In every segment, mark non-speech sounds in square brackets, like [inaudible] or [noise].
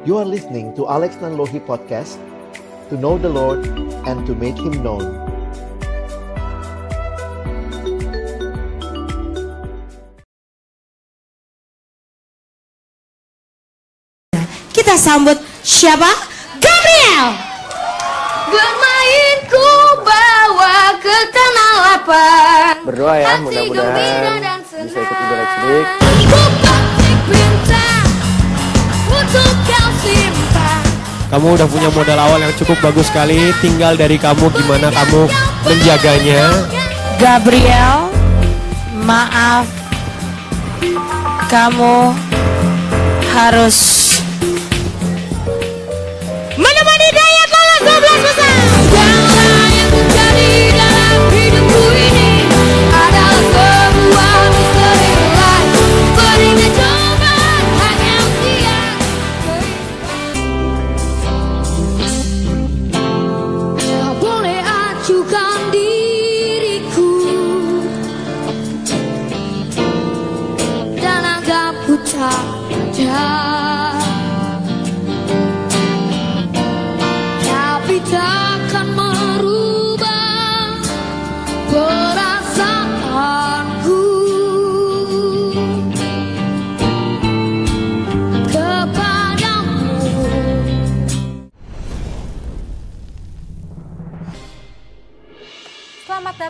You are listening to Alex Nanlohi Podcast To know the Lord and to make Him known Kita sambut siapa? Gabriel! Bermain ku bawa ke tanah lapang Berdoa ya, mudah-mudahan bisa ikut. Ku petik bintang Untuk Kamu udah punya modal awal yang cukup bagus sekali. Tinggal dari kamu gimana kamu menjaganya. Gabriel, maaf. Kamu harus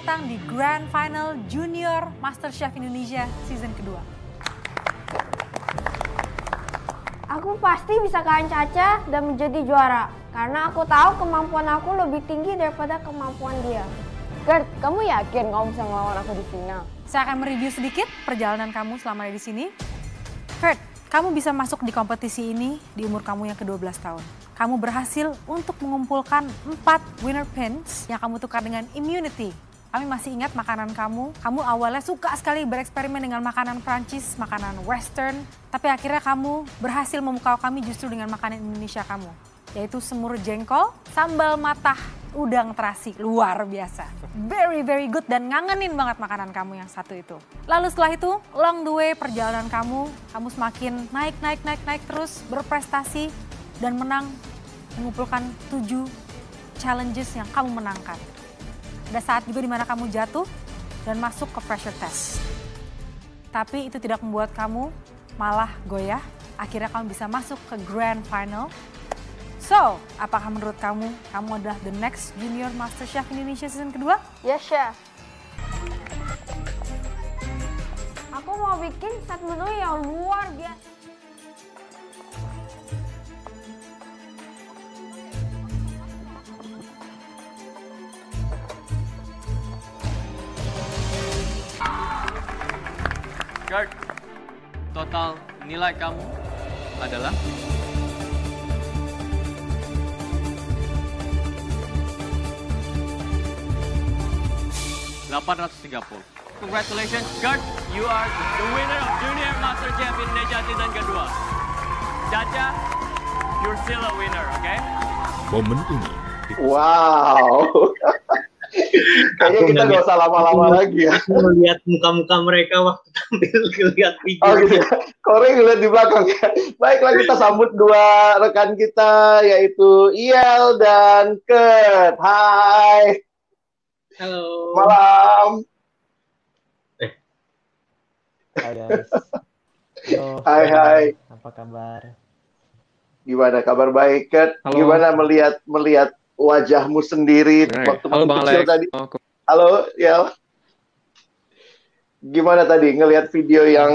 datang di Grand Final Junior MasterChef Indonesia season kedua. Aku pasti bisa kalahin Caca dan menjadi juara. Karena aku tahu kemampuan aku lebih tinggi daripada kemampuan dia. Gert, kamu yakin kamu bisa ngelawan aku di final? Saya akan mereview sedikit perjalanan kamu selama ada di sini. Kurt, kamu bisa masuk di kompetisi ini di umur kamu yang ke-12 tahun. Kamu berhasil untuk mengumpulkan 4 winner pins yang kamu tukar dengan immunity. Kami masih ingat makanan kamu. Kamu awalnya suka sekali bereksperimen dengan makanan Prancis, makanan western. Tapi akhirnya kamu berhasil memukau kami justru dengan makanan Indonesia kamu. Yaitu semur jengkol, sambal matah, udang terasi. Luar biasa. Very, very good dan ngangenin banget makanan kamu yang satu itu. Lalu setelah itu, along the way perjalanan kamu, kamu semakin naik, naik, naik, naik terus, berprestasi, dan menang mengumpulkan tujuh challenges yang kamu menangkan. Ada saat juga di mana kamu jatuh dan masuk ke pressure test. Tapi itu tidak membuat kamu malah goyah. Akhirnya kamu bisa masuk ke grand final. So, apakah menurut kamu, kamu adalah the next Junior Master Chef Indonesia season kedua? Yes, chef. Aku mau bikin set menu yang luar biasa. Guard, total nilai kamu adalah delapan ratus tiga puluh. Congratulations, Guard. You are the winner of Junior Master Chef Indonesia season kedua. Caca, you're still a winner, okay? Momen ini Wow [laughs] Kayaknya kita nggak usah lama-lama lagi ya melihat muka-muka mereka waktu tampil [laughs] lihat video. Oh gitu ya. Koreng ngeliat di belakang ya. Baiklah kita sambut dua rekan kita yaitu Iel dan Kurt. Hai. Halo. Malam. Hai guys. Halo. Hai hai. Apa kabar? Gimana kabar baik? Halo. Gimana melihat melihat wajahmu sendiri waktu Halo masih Bang kecil Alex. tadi? Oh, Halo Iel. Gimana tadi ngelihat video yang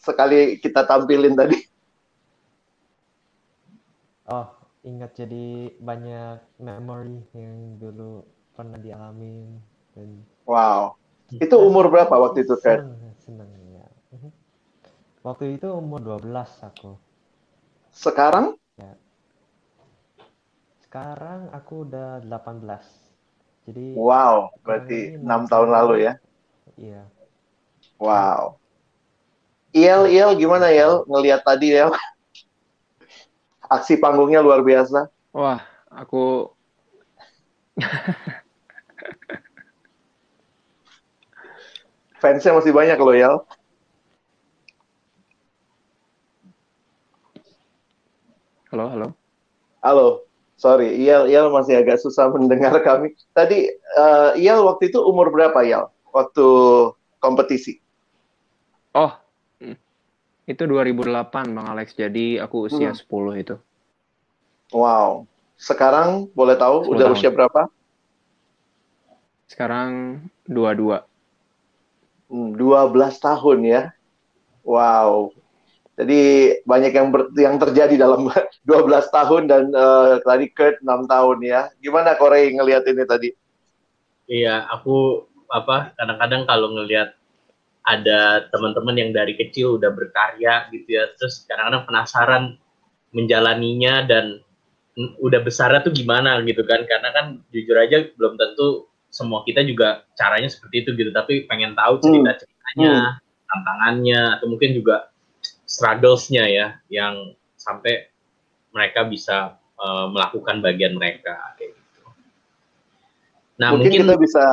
sekali kita tampilin tadi? Oh, ingat jadi banyak memori yang dulu pernah dialamin dan Wow. Itu umur berapa waktu itu, Kurt? Seneng, seneng ya. Mhm. Waktu itu umur 12 aku. Sekarang? Sekarang aku udah 18. Jadi Wow, berarti lebih enam tahun lalu ya? Iya. Wow. Iel, Iel gimana Iel? Ngelihat tadi ya? [laughs] Aksi panggungnya luar biasa. Wah, aku Fansnya masih banyak loh, Iel. Halo, halo. Halo, sorry, Iyal, Iyal masih agak susah mendengar kami. Tadi uh, Iyal waktu itu umur berapa Iyal? Waktu kompetisi? Oh, itu 2008 Bang Alex. Jadi aku usia Hmm. 10 itu. Wow. Sekarang boleh tahu 10 udah tahun. usia berapa? Sekarang 22. Hmm, 12 tahun ya. Wow. Jadi banyak yang ber- yang terjadi dalam [laughs] 12 tahun dan eh, tadi Kurt 6 tahun ya. Gimana Korey ngelihat ini tadi? Iya, aku apa kadang-kadang kalau ngelihat ada teman-teman yang dari kecil udah berkarya gitu ya, terus kadang-kadang penasaran menjalaninya dan udah besarnya tuh gimana gitu kan? Karena kan jujur aja belum tentu semua kita juga caranya seperti itu gitu, tapi pengen tahu cerita-ceritanya, tantangannya, atau mungkin juga strugglesnya ya, yang sampai mereka bisa eh, melakukan bagian mereka kayak gitu. Nah, mungkin, mungkin kita bisa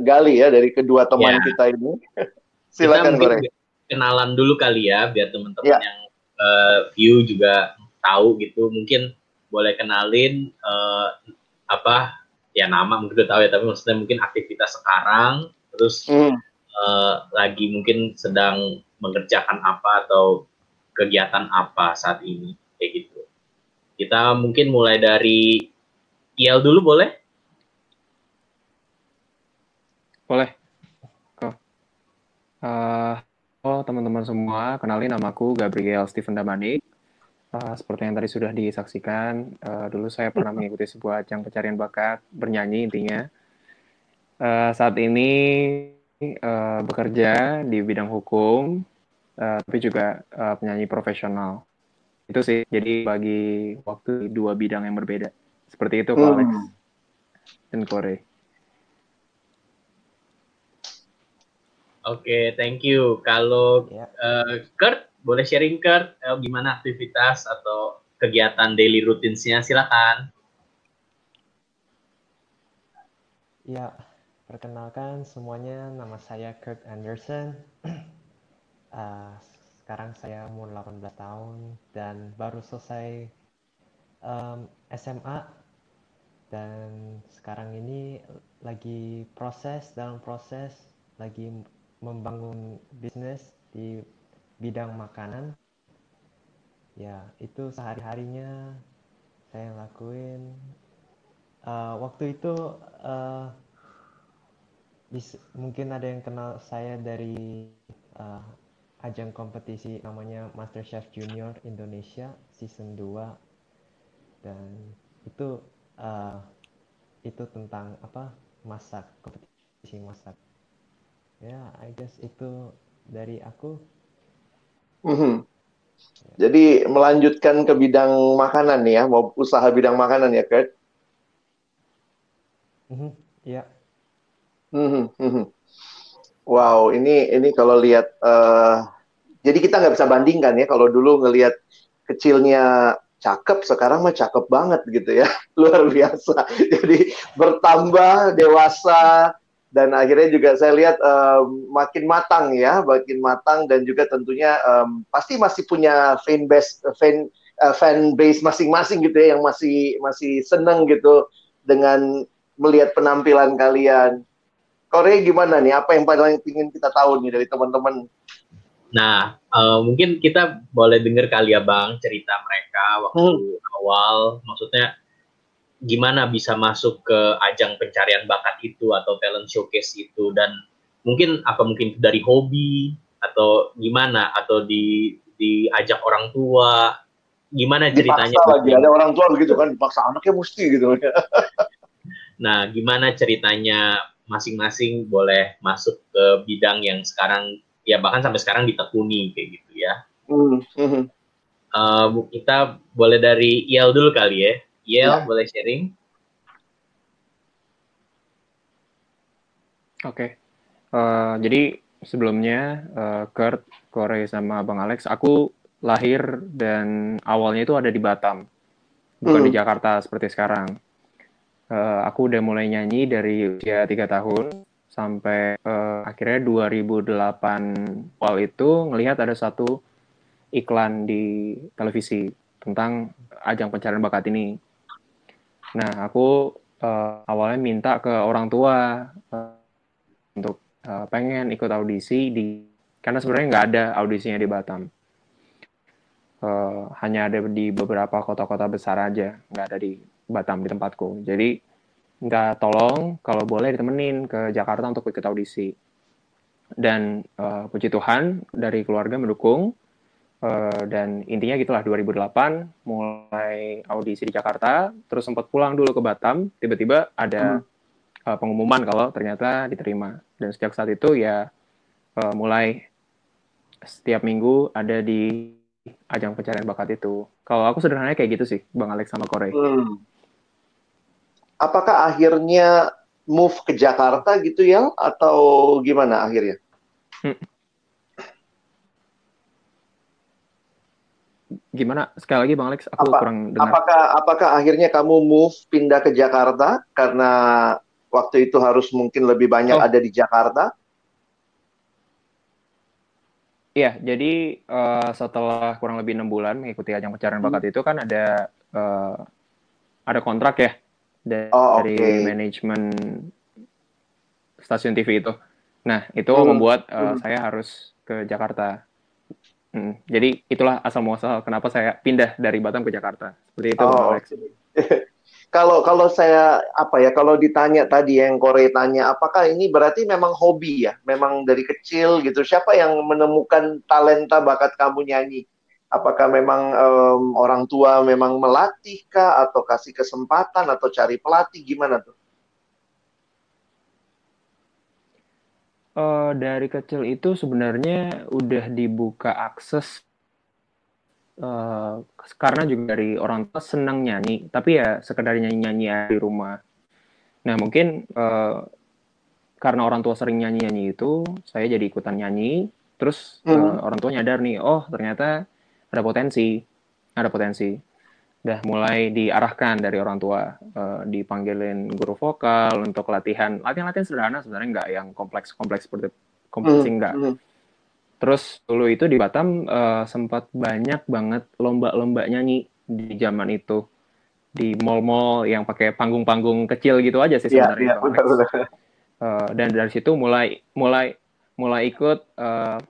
gali ya dari kedua teman Ya. kita ini. [laughs] kita Silakan mungkin Korey. kenalan dulu kali ya biar teman-teman Ya. yang eh, view juga tahu gitu mungkin boleh kenalin eh, apa ya nama mungkin udah tahu ya tapi maksudnya mungkin aktivitas sekarang terus Hmm. eh, lagi mungkin sedang mengerjakan apa atau kegiatan apa saat ini kayak gitu kita mungkin mulai dari IL dulu boleh Boleh. Eh, halo teman-teman semua, kenalin namaku Gabriel Steven Damani. Eh, seperti yang tadi sudah disaksikan, eh, dulu saya pernah mengikuti sebuah ajang pencarian bakat bernyanyi intinya. Eh, saat ini eh, bekerja di bidang hukum, eh, tapi juga eh, penyanyi profesional. Itu sih, jadi bagi waktu di dua bidang yang berbeda. Seperti itu, Kak Hmm. Alex dan Kore. Oke, thank you. Kalau Ya. eh, Kurt, boleh sharing Kurt, eh, gimana aktivitas atau kegiatan daily routinesnya? Silakan. Ya, perkenalkan semuanya, nama saya Kurt Anderson. [clears throat] Ah, sekarang saya umur 18 tahun dan baru selesai em, SMA dan sekarang ini lagi proses dalam proses lagi membangun bisnis di bidang makanan. Ya, itu sehari-harinya saya lakuin. Eh, waktu itu eh, bis- mungkin ada yang kenal saya dari eh, ajang kompetisi namanya MasterChef Junior Indonesia season 2 dan itu eh, itu tentang apa masak kompetisi masak ya I guess itu dari aku Mhm. Jadi melanjutkan ke bidang makanan nih ya, mau usaha bidang makanan ya, Kurt? Mhm, ya Mhm, mhm. Wow, ini ini kalau lihat, eh, jadi kita nggak bisa bandingkan ya. Kalau dulu ngelihat kecilnya cakep, sekarang mah cakep banget gitu ya, [laughs] luar biasa. [laughs] Jadi bertambah dewasa dan akhirnya juga saya lihat em, makin matang ya, makin matang dan juga tentunya em, pasti masih punya fan base fan eh, fan base masing-masing gitu ya, yang masih masih seneng gitu dengan melihat penampilan kalian. Korea gimana nih? Apa yang paling ingin kita tahu nih dari teman-teman? Nah, eh, mungkin kita boleh dengar kali ya Bang cerita mereka waktu awal, maksudnya gimana bisa masuk ke ajang pencarian bakat itu atau talent showcase itu dan mungkin apa mungkin dari hobi atau gimana atau di diajak orang tua gimana ceritanya Dipaksa lagi, ada orang tua begitu kan, dipaksa anaknya mesti gitu. [laughs] Nah, gimana ceritanya masing-masing boleh masuk ke bidang yang sekarang ya bahkan sampai sekarang ditekuni kayak gitu ya. Hmm, hmm. Eh, Bu, kita boleh dari Yel dulu kali ya. Yel Ya. boleh sharing? Oke. Eh, jadi sebelumnya eh, Kurt, Kore sama Bang Alex, aku lahir dan awalnya itu ada di Batam, bukan di Hmm. Jakarta seperti sekarang. Eh, aku udah mulai nyanyi dari usia tiga tahun sampai eh, akhirnya 2008 awal itu ngelihat ada satu iklan di televisi tentang ajang pencarian bakat ini. Nah, aku uh, awalnya minta ke orang tua uh, untuk uh, pengen ikut audisi di karena sebenarnya nggak ada audisinya di Batam. Uh, hanya ada di beberapa kota-kota besar aja, nggak ada di Batam di tempatku. Jadi nggak tolong kalau boleh ditemenin ke Jakarta untuk ikut audisi. Dan uh, puji Tuhan dari keluarga mendukung Uh, dan intinya gitulah 2008 mulai audisi di Jakarta, terus sempat pulang dulu ke Batam, tiba-tiba ada hmm. uh, pengumuman kalau ternyata diterima. Dan sejak saat itu ya uh, mulai setiap minggu ada di ajang pencarian bakat itu. Kalau aku sederhananya kayak gitu sih, Bang Alex sama Korey. Hmm. Apakah akhirnya move ke Jakarta gitu ya, atau gimana akhirnya? Hmm. gimana sekali lagi bang Alex aku Apa, kurang dengar apakah apakah akhirnya kamu move pindah ke Jakarta karena waktu itu harus mungkin lebih banyak oh. ada di Jakarta Iya, jadi uh, setelah kurang lebih enam bulan mengikuti ajang pencarian hmm. bakat itu kan ada uh, ada kontrak ya dari, oh, okay. manajemen stasiun TV itu. Nah, itu hmm. membuat uh, hmm. saya harus ke Jakarta. Hmm, jadi itulah asal muasal kenapa saya pindah dari Batam ke Jakarta. Seperti itu, oh, Alex. [laughs] kalau kalau saya apa ya kalau ditanya tadi yang Korea tanya apakah ini berarti memang hobi ya memang dari kecil gitu siapa yang menemukan talenta bakat kamu nyanyi apakah memang um, orang tua memang melatih kah atau kasih kesempatan atau cari pelatih gimana tuh uh, dari kecil itu sebenarnya udah dibuka akses uh, karena juga dari orang tua senang nyanyi, tapi ya sekedar nyanyi-nyanyi di rumah. Nah mungkin uh, karena orang tua sering nyanyi-nyanyi itu, saya jadi ikutan nyanyi. Terus hmm. uh, orang tua nyadar nih, oh ternyata ada potensi, ada potensi. Udah mulai diarahkan dari orang tua uh, dipanggilin guru vokal untuk latihan. Latihan-latihan sederhana sebenarnya nggak yang kompleks-kompleks seperti kompetisi mm, nggak. mm. terus dulu itu di Batam uh, sempat banyak banget lomba-lomba nyanyi di zaman itu. Di mall-mall yang pakai panggung-panggung kecil gitu aja sih iya, sebenarnya yeah, yeah, benar, Uh, dan dari situ mulai mulai mulai ikut uh,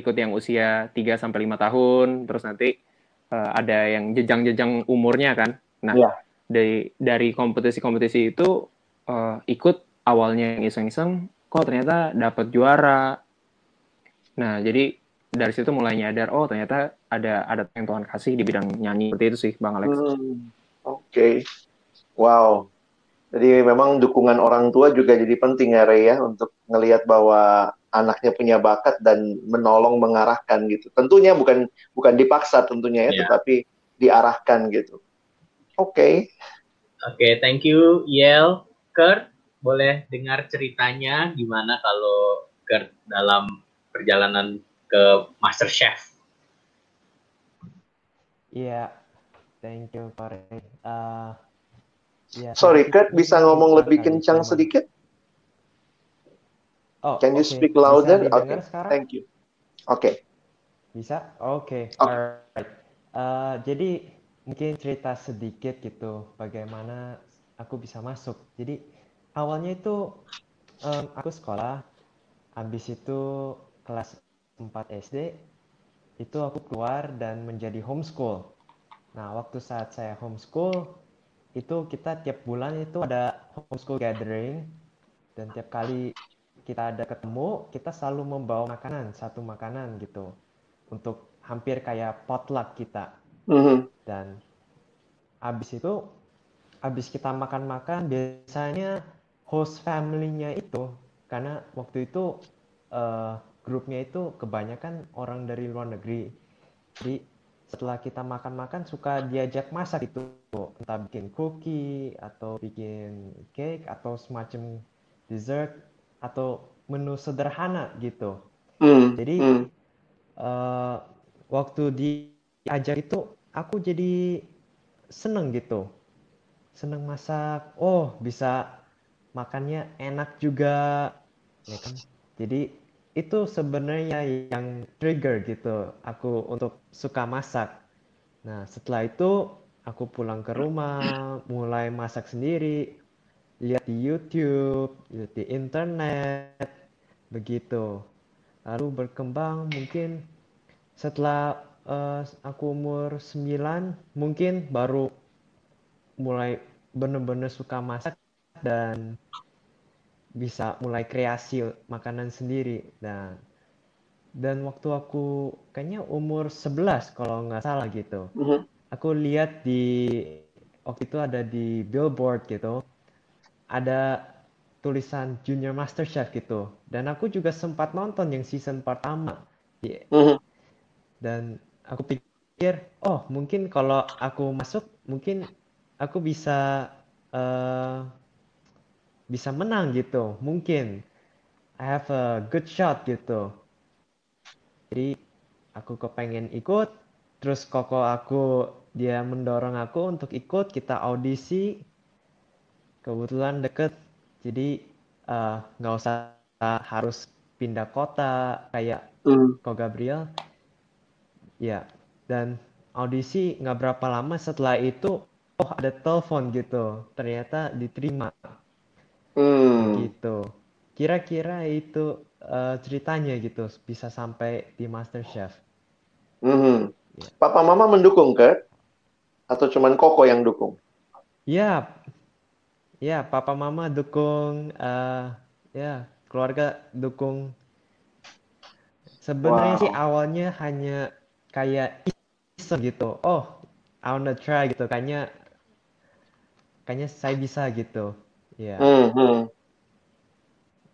ikut yang usia 3 sampai lima tahun terus nanti uh, ada yang jejang-jejang umurnya kan. Nah, yeah. dari dari kompetisi-kompetisi itu uh, ikut awalnya iseng-iseng, kok ternyata dapat juara. Nah, jadi dari situ mulai nyadar, oh ternyata ada ada yang Tuhan kasih di bidang nyanyi seperti itu sih, Bang Alex. Hmm, Oke, okay. wow. Jadi memang dukungan orang tua juga jadi penting ya Ray ya untuk ngelihat bahwa anaknya punya bakat dan menolong mengarahkan gitu. Tentunya bukan bukan dipaksa tentunya ya, yeah. tetapi diarahkan gitu. Oke. Okay. Oke, okay, thank you Yel. Kurt, boleh dengar ceritanya gimana kalau Kurt dalam perjalanan ke Master Chef? Iya, yeah, thank you Pak. Uh, yeah, Sorry, Kurt bisa ngomong lebih kencang sedikit? Oh, Can you okay. speak louder? Oke, okay. thank you. Oke. Okay. Bisa? Oke. Okay. Okay. Alright. Uh, jadi mungkin cerita sedikit gitu bagaimana aku bisa masuk. Jadi awalnya itu um, aku sekolah, habis itu kelas 4 SD, itu aku keluar dan menjadi homeschool. Nah, waktu saat saya homeschool, itu kita tiap bulan itu ada homeschool gathering, dan tiap kali kita ada ketemu, kita selalu membawa makanan, satu makanan gitu. Untuk hampir kayak potluck kita. Mm-hmm. Dan habis itu, habis kita makan-makan, biasanya host family-nya itu, karena waktu itu uh, grupnya itu kebanyakan orang dari luar negeri. Jadi setelah kita makan-makan suka diajak masak itu entah bikin cookie atau bikin cake atau semacam dessert atau menu sederhana gitu. Mm, jadi mm. Uh, waktu diajak itu aku jadi seneng gitu, seneng masak. Oh bisa makannya enak juga, ya kan? Jadi itu sebenarnya yang trigger gitu aku untuk suka masak. Nah, setelah itu aku pulang ke rumah, mulai masak sendiri, lihat di YouTube, lihat di internet, begitu. Lalu berkembang mungkin setelah uh, aku umur 9 mungkin baru mulai benar-benar suka masak dan bisa mulai kreasi makanan sendiri. Nah, dan waktu aku kayaknya umur 11 kalau nggak salah gitu. Mhm. Aku lihat di waktu itu ada di billboard gitu. Ada tulisan Junior Master Chef gitu. Dan aku juga sempat nonton yang season pertama. Iya. Mhm. Dan aku pikir, oh mungkin kalau aku masuk, mungkin aku bisa eh, bisa menang gitu. Mungkin I have a good shot gitu. Jadi aku kepengen ikut, terus koko aku dia mendorong aku untuk ikut, kita audisi. Kebetulan deket, jadi eh, nggak usah harus pindah kota kayak Hmm. Ko Gabriel. Ya, dan audisi nggak berapa lama setelah itu, oh ada telepon gitu, ternyata diterima Hmm. gitu. Kira-kira itu eh, ceritanya gitu, bisa sampai di MasterChef. Mhm. Papa Mama mendukung ke? Atau cuman Koko yang dukung? Ya, ya, papa mama dukung, eh, ya, keluarga dukung. Sebenarnya sih Wow. awalnya hanya kayak iseng gitu. Oh, I wanna try gitu. Kayaknya, kayaknya saya bisa gitu. Ya. Mhm.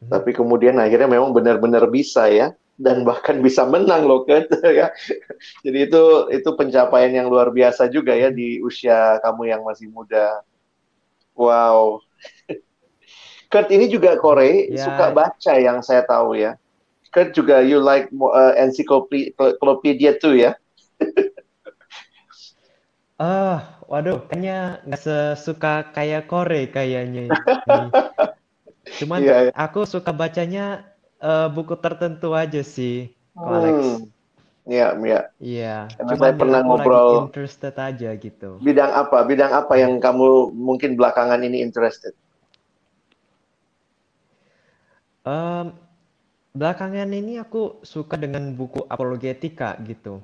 Tapi kemudian akhirnya memang benar-benar bisa ya, dan bahkan bisa menang loh kan [laughs] ya. Jadi itu itu pencapaian yang luar biasa juga ya di usia kamu yang masih muda. Wow. Kurt ini juga Korei Ya. suka baca yang saya tahu ya. Kurt juga you like uh, encyclopedia tuh ya. [laughs] Ah, waduh, kayaknya nggak sesuka kayak Kore kayaknya. Cuman Iya, iya. aku suka bacanya eh, buku tertentu aja sih, Alex. Hmm. Iya, iya. Iya, Karena saya yang pernah ngobrol interested aja gitu. bidang apa? Bidang apa yang kamu mungkin belakangan ini interested? Em, belakangan ini aku suka dengan buku apologetika gitu.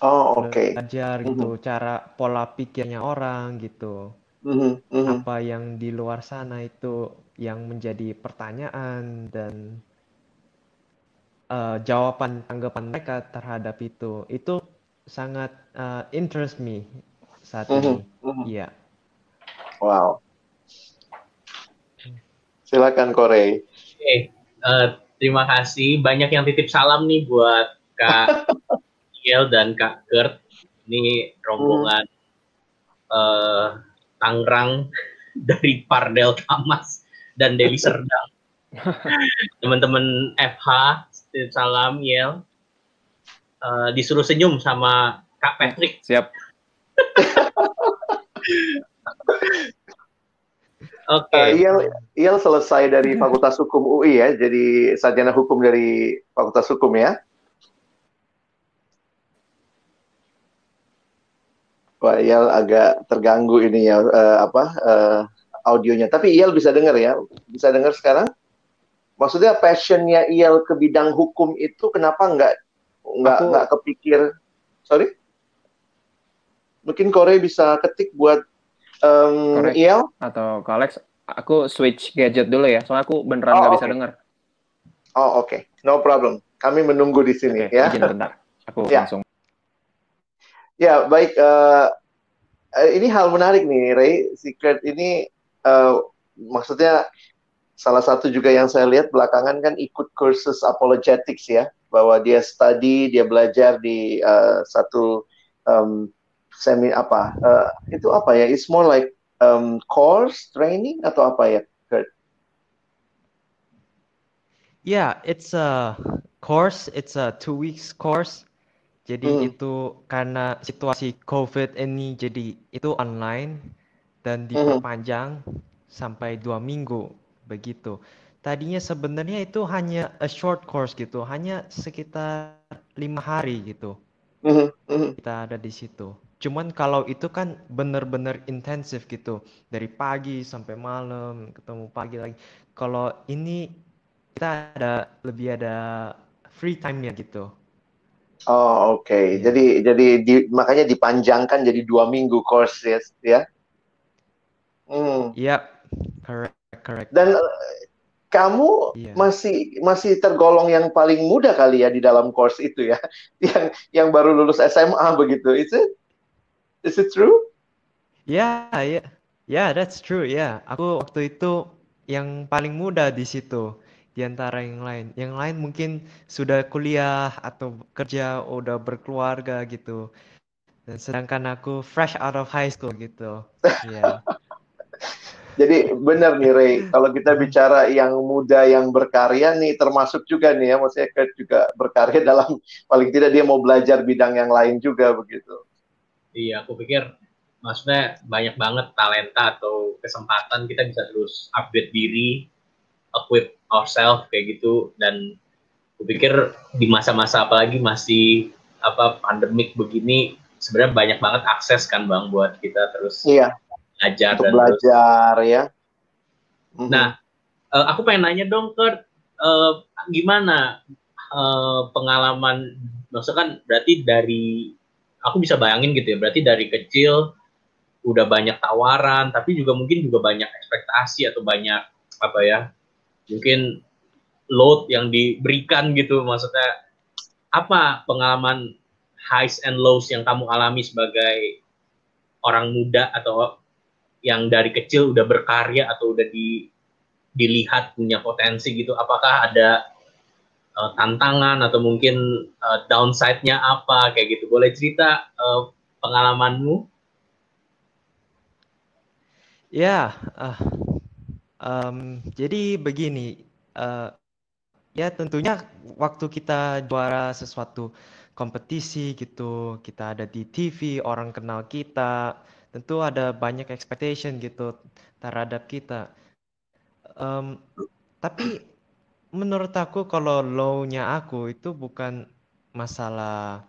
Oh, oke. Belajar gitu cara pola pikirnya orang gitu. Mhm. Apa yang di luar sana itu yang menjadi pertanyaan dan eh, jawaban tanggapan mereka terhadap itu. Itu sangat eh, interest me saat Mhm, ini. mhm. Iya. Wow. Silakan Korei. Oke, eh, terima kasih. Banyak yang titip salam nih buat Kak [laughs] Kiel dan Kak Kurt. Ini rombongan eh, Tangerang dari Pardel Tamas dan Deli [laughs] Serdang. [laughs] Teman-teman FH, titip salam Yel. Eh, disuruh senyum sama Kak Patrick. Siap. [laughs] Oke. Eh, Iel, Iel selesai dari Fakultas Hukum UI ya, jadi sarjana hukum dari Fakultas Hukum ya. Wah, Iel agak terganggu ini ya, eh, apa eh, audionya. Tapi Iel bisa dengar ya, bisa dengar sekarang. Maksudnya passionnya Iel ke bidang hukum itu kenapa nggak nggak Aku- nggak kepikir? Sorry? Mungkin Korey bisa ketik buat Korek. Iel. Atau Alex, aku switch gadget dulu ya, soalnya aku beneran Oh, nggak bisa oke. denger. Oh oke, no problem. Kami menunggu di sini Oke, ya. izin bentar. Aku Ya. langsung. Ya baik. eh, ini hal menarik nih, Ray. Secret ini eh, maksudnya salah satu juga yang saya lihat belakangan kan ikut kursus apologetics ya, bahwa dia study, dia belajar di eh, satu em, semi apa? eh, itu apa ya? It's more like em, course training atau apa ya? Kurt? Yeah, it's a course, it's a two weeks course. Jadi Hmm. itu karena situasi COVID ini jadi itu online dan Hmm. diperpanjang sampai dua minggu begitu. Tadinya sebenarnya itu hanya a short course gitu, hanya sekitar lima hari gitu. Mhm, mhm. Kita ada di situ. Cuman kalau itu kan bener-bener intensif gitu. Dari pagi sampai malam, ketemu pagi lagi. Kalau ini kita ada lebih ada free time-nya gitu. Oh, oke. Okay. Iya. Jadi jadi di, makanya dipanjangkan jadi dua minggu course ya. ya? Hmm. Yep, correct, correct. Dan uh, kamu yeah. masih masih tergolong yang paling muda kali ya di dalam course itu ya, [laughs] yang yang baru lulus SMA begitu. Is it? Is it true? Ya, yeah, ya, yeah. yeah, that's true. Ya, yeah. aku waktu itu yang paling muda di situ di antara yang lain. Yang lain mungkin sudah kuliah atau kerja, udah berkeluarga gitu. Dan sedangkan aku fresh out of high school gitu. [laughs] Yeah. Jadi benar nih Ray, kalau kita bicara yang muda yang berkarya nih termasuk juga nih ya, maksudnya juga berkarya [laughs] dalam paling tidak dia mau belajar bidang yang lain juga begitu. Iya, aku pikir maksudnya banyak banget talenta atau kesempatan kita bisa terus upgrade diri, equip ourselves kayak gitu dan aku pikir di masa-masa apalagi masih apa pandemik begini sebenarnya banyak banget akses kan bang buat kita terus iya. Belajar Untuk dan belajar terus. ya. Mhm. Nah, uh, aku pengen nanya dong Kurt, uh, gimana uh, pengalaman maksudnya kan berarti dari aku bisa bayangin gitu ya, berarti dari kecil udah banyak tawaran, tapi juga mungkin juga banyak ekspektasi atau banyak apa ya, mungkin load yang diberikan gitu, maksudnya apa pengalaman highs and lows yang kamu alami sebagai orang muda atau yang dari kecil udah berkarya atau udah di, dilihat punya potensi gitu, apakah ada uh, tantangan atau mungkin uh, downside-nya apa kayak gitu. Boleh cerita uh, pengalamanmu? Ya, uh, um, jadi begini, uh, ya tentunya waktu kita juara sesuatu kompetisi gitu, kita ada di TV, orang kenal kita, tentu ada banyak expectation gitu terhadap kita. Um, tapi menurut aku kalau low-nya aku itu bukan masalah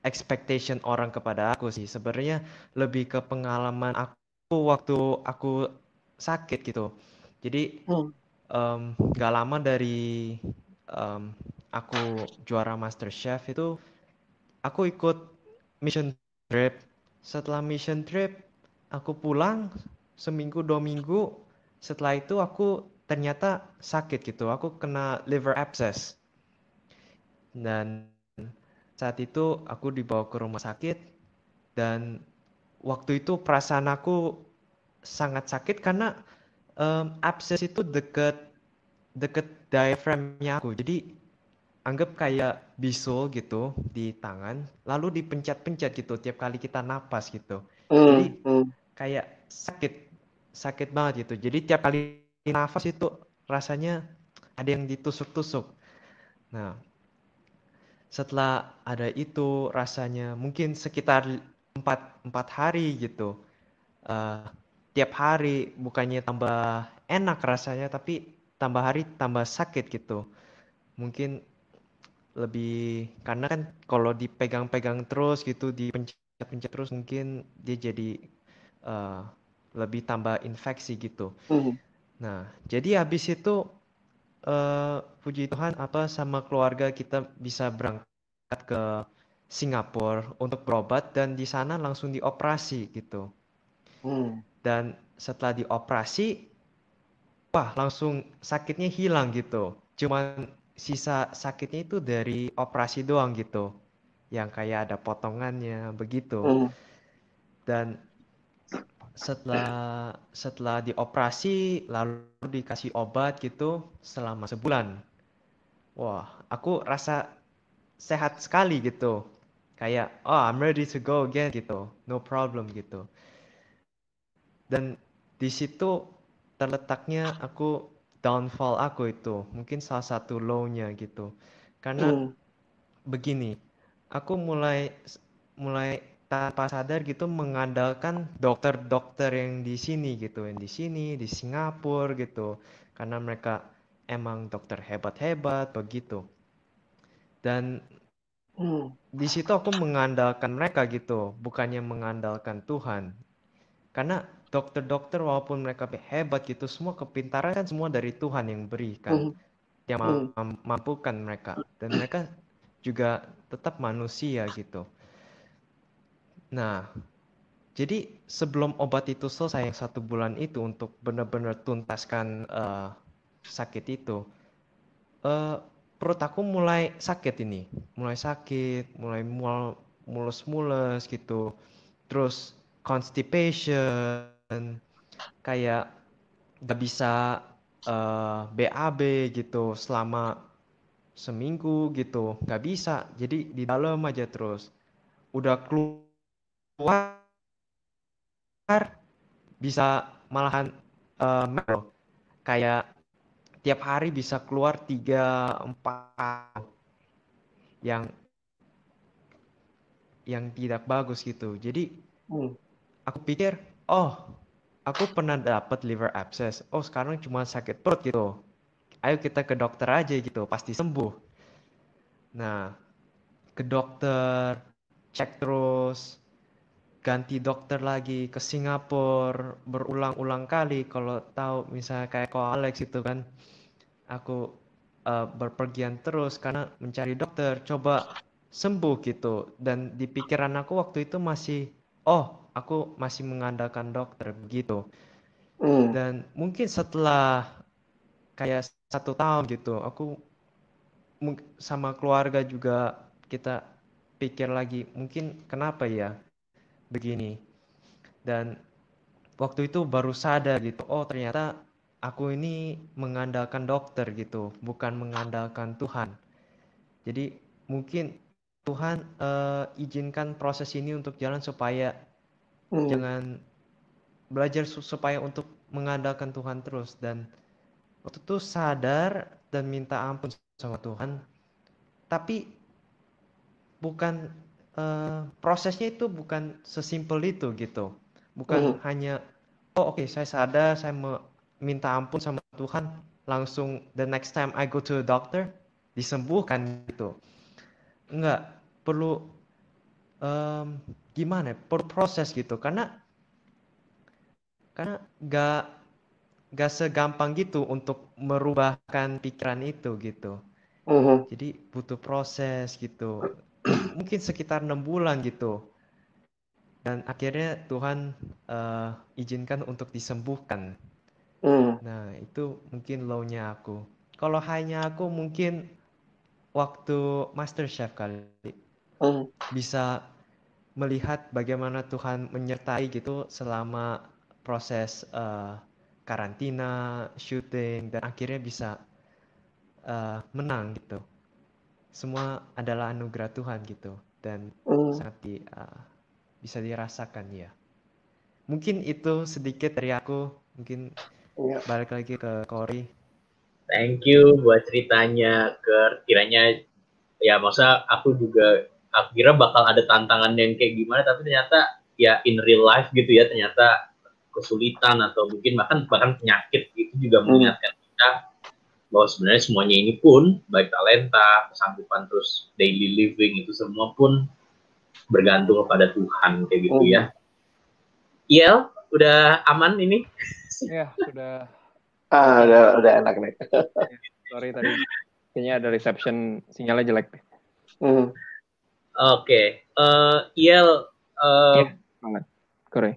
expectation orang kepada aku sih. Sebenarnya lebih ke pengalaman aku waktu aku sakit gitu. Jadi hmm. um, gak lama dari um, aku juara Master Chef itu aku ikut mission trip. Setelah mission trip aku pulang seminggu dua minggu. Setelah itu aku ternyata sakit gitu. Aku kena liver abscess. Dan saat itu aku dibawa ke rumah sakit dan waktu itu perasaan aku sangat sakit karena um, abscess itu deket deket diaphragmnya aku. Jadi anggap kayak bisul gitu di tangan, lalu dipencet-pencet gitu tiap kali kita napas gitu. Mm, Jadi mm. kayak sakit, sakit banget gitu. Jadi tiap kali nafas itu rasanya ada yang ditusuk-tusuk. Nah, setelah ada itu rasanya mungkin sekitar empat empat hari gitu. Uh, tiap hari bukannya tambah enak rasanya, tapi tambah hari tambah sakit gitu. Mungkin lebih karena kan kalau dipegang-pegang terus gitu, dipencet-pencet terus mungkin dia jadi uh, lebih tambah infeksi gitu. Mm -hmm. Nah, jadi habis itu uh, puji Tuhan apa sama keluarga kita bisa berangkat ke Singapura untuk berobat dan di sana langsung dioperasi gitu. Hmm. Dan setelah dioperasi, wah langsung sakitnya hilang gitu. Cuman sisa sakitnya itu dari operasi doang gitu, yang kayak ada potongannya begitu. Hmm. Dan setelah setelah dioperasi lalu dikasih obat gitu selama sebulan. Wah, aku rasa sehat sekali gitu. Kayak, oh I'm ready to go again gitu. No problem gitu. Dan di situ terletaknya aku downfall aku itu. Mungkin salah satu low-nya gitu. Karena hmm. begini, aku mulai mulai tanpa sadar gitu mengandalkan dokter-dokter yang di sini gitu, yang di sini, di Singapura gitu. Karena mereka emang dokter hebat-hebat begitu. Dan Hmm. di situ aku mengandalkan mereka gitu, bukannya mengandalkan Tuhan. Karena dokter-dokter walaupun mereka hebat gitu, semua kepintaran kan semua dari Tuhan yang berikan, Hmm. yang mam- mampukan mereka. Dan mereka juga tetap manusia gitu. Nah, jadi sebelum obat itu selesai yang satu bulan itu untuk benar-benar tuntaskan eh, sakit itu, eh, perut aku mulai sakit ini, mulai sakit, mulai mual, mulus-mulus gitu, terus constipation, kayak gak bisa eh, BAB gitu selama seminggu gitu, gak bisa, jadi di dalam aja terus, udah keluar bisa malahan melo. kayak tiap hari bisa keluar tiga empat yang yang tidak bagus gitu. Jadi Hmm. aku pikir, oh, aku pernah dapat liver abscess. Oh, sekarang cuma sakit perut gitu. Ayo kita ke dokter aja gitu, pasti sembuh. Nah, ke dokter, cek terus, ganti dokter lagi ke Singapura berulang-ulang kali kalau tahu misalnya kayak kau Alex itu kan aku uh, berpergian terus karena mencari dokter coba sembuh gitu dan di pikiran aku waktu itu masih oh aku masih mengandalkan dokter begitu. Hmm. dan mungkin setelah kayak satu tahun gitu aku sama keluarga juga kita pikir lagi mungkin kenapa ya begini? Dan waktu itu baru sadar gitu oh ternyata aku ini mengandalkan dokter gitu bukan mengandalkan Tuhan. Jadi mungkin Tuhan eh, izinkan proses ini untuk jalan supaya Hmm. jangan belajar su- supaya untuk mengandalkan Tuhan terus dan waktu itu sadar dan minta ampun sama Tuhan tapi bukan eh, prosesnya itu bukan sesimpel itu gitu bukan Mhm. hanya oh oke saya sadar saya minta ampun sama Tuhan langsung the next time I go to a doctor disembuhkan gitu enggak perlu em, gimana ya, perlu proses gitu. Karena karena gak gak segampang gitu untuk merubahkan pikiran itu gitu. Mhm. jadi butuh proses gitu. [clears throat] Mungkin sekitar enam bulan gitu. Dan akhirnya Tuhan eh, izinkan untuk disembuhkan. Hmm. nah itu mungkin low-nya aku. Kalau high-nya aku mungkin waktu MasterChef kali Hmm. bisa melihat bagaimana Tuhan menyertai gitu selama proses eh, karantina, syuting dan akhirnya bisa eh, menang gitu. Semua adalah anugerah Tuhan gitu dan Hmm. sangat di, eh, bisa dirasakan ya. Mungkin itu sedikit dari aku. Mungkin Iya. balik lagi ke Cory. Thank you buat ceritanya, Kurt. Kiranya ya masa aku juga aku kira bakal ada tantangan yang kayak gimana tapi ternyata ya in real life gitu ya ternyata kesulitan atau mungkin bahkan bahkan penyakit itu juga mengingatkan kita bahwa sebenarnya semuanya ini pun baik talenta, kesanggupan terus daily living itu semua pun bergantung kepada Tuhan kayak gitu ya. Iel, udah aman ini? Ya, sudah. Ah, udah, udah enak nih. Sorry tadi. Kayaknya ada reception sinyalnya jelek. Hmm. Oke, eh Iel, eh, Banget. Kore.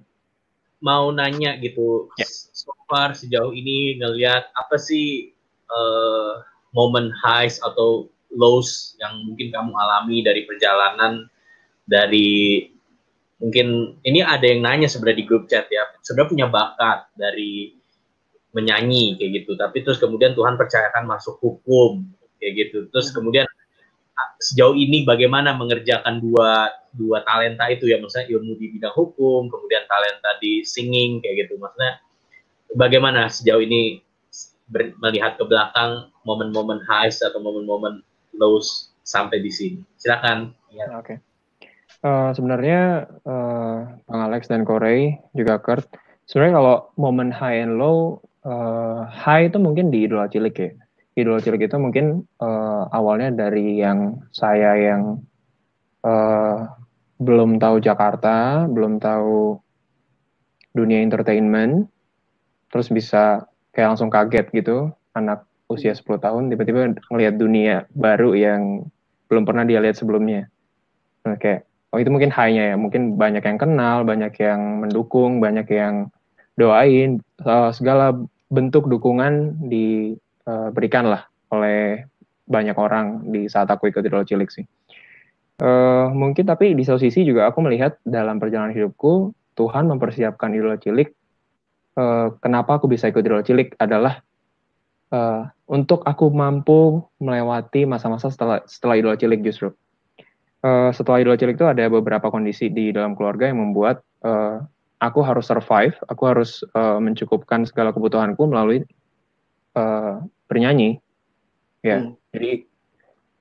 mau nanya gitu, so far sejauh ini ngelihat apa sih eh, momen highs atau lows yang mungkin kamu alami dari perjalanan dari mungkin ini ada yang nanya sebenarnya di grup chat ya, sebenarnya punya bakat dari menyanyi kayak gitu, tapi terus kemudian Tuhan percayakan masuk hukum kayak gitu, terus kemudian ah, sejauh ini bagaimana mengerjakan dua dua talenta itu ya? Maksudnya ilmu di bidang hukum kemudian talenta di singing kayak gitu. Maksudnya bagaimana sejauh ini ber- melihat ke belakang momen-momen highs atau momen-momen lows sampai di sini? Silakan. Ya Oke. Eh, sebenarnya eh, Bang Alex dan Corey juga Kurt, sebenarnya kalau momen high and low, eh, high itu mungkin di idola cilik ya. Idola cilik itu mungkin eh, awalnya dari yang saya yang uh, belum tahu Jakarta, belum tahu dunia entertainment, terus bisa kayak langsung kaget gitu, anak usia 10 tahun tiba-tiba ngelihat dunia baru yang belum pernah dia lihat sebelumnya. Nah, kayak oh itu mungkin high-nya ya, mungkin banyak yang kenal, banyak yang mendukung, banyak yang doain, uh, segala bentuk dukungan diberikan uh, oleh banyak orang di saat aku ikut Idol Cilik sih. Uh, mungkin tapi di satu sisi juga aku melihat dalam perjalanan hidupku Tuhan mempersiapkan Idol Cilik. Uh, kenapa aku bisa ikut Idol Cilik adalah uh, untuk aku mampu melewati masa-masa setelah setelah Idol Cilik justru. Uh, setelah Idol Cilik itu ada beberapa kondisi di dalam keluarga yang membuat uh, aku harus survive, aku harus uh, mencukupkan segala kebutuhanku melalui uh, bernyanyi. Ya, hmm. jadi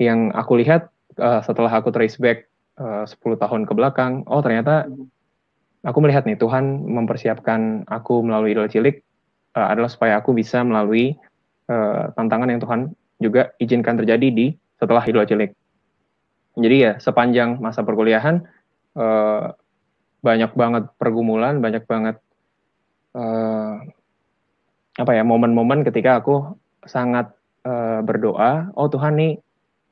yang aku lihat uh, setelah aku trace back uh, 10 tahun ke belakang, oh ternyata aku melihat nih Tuhan mempersiapkan aku melalui Idol Cilik uh, adalah supaya aku bisa melalui uh, tantangan yang Tuhan juga izinkan terjadi di setelah Idol Cilik. Jadi ya sepanjang masa perkuliahan uh, banyak banget pergumulan, banyak banget uh, apa ya momen-momen ketika aku sangat uh, berdoa, oh Tuhan nih,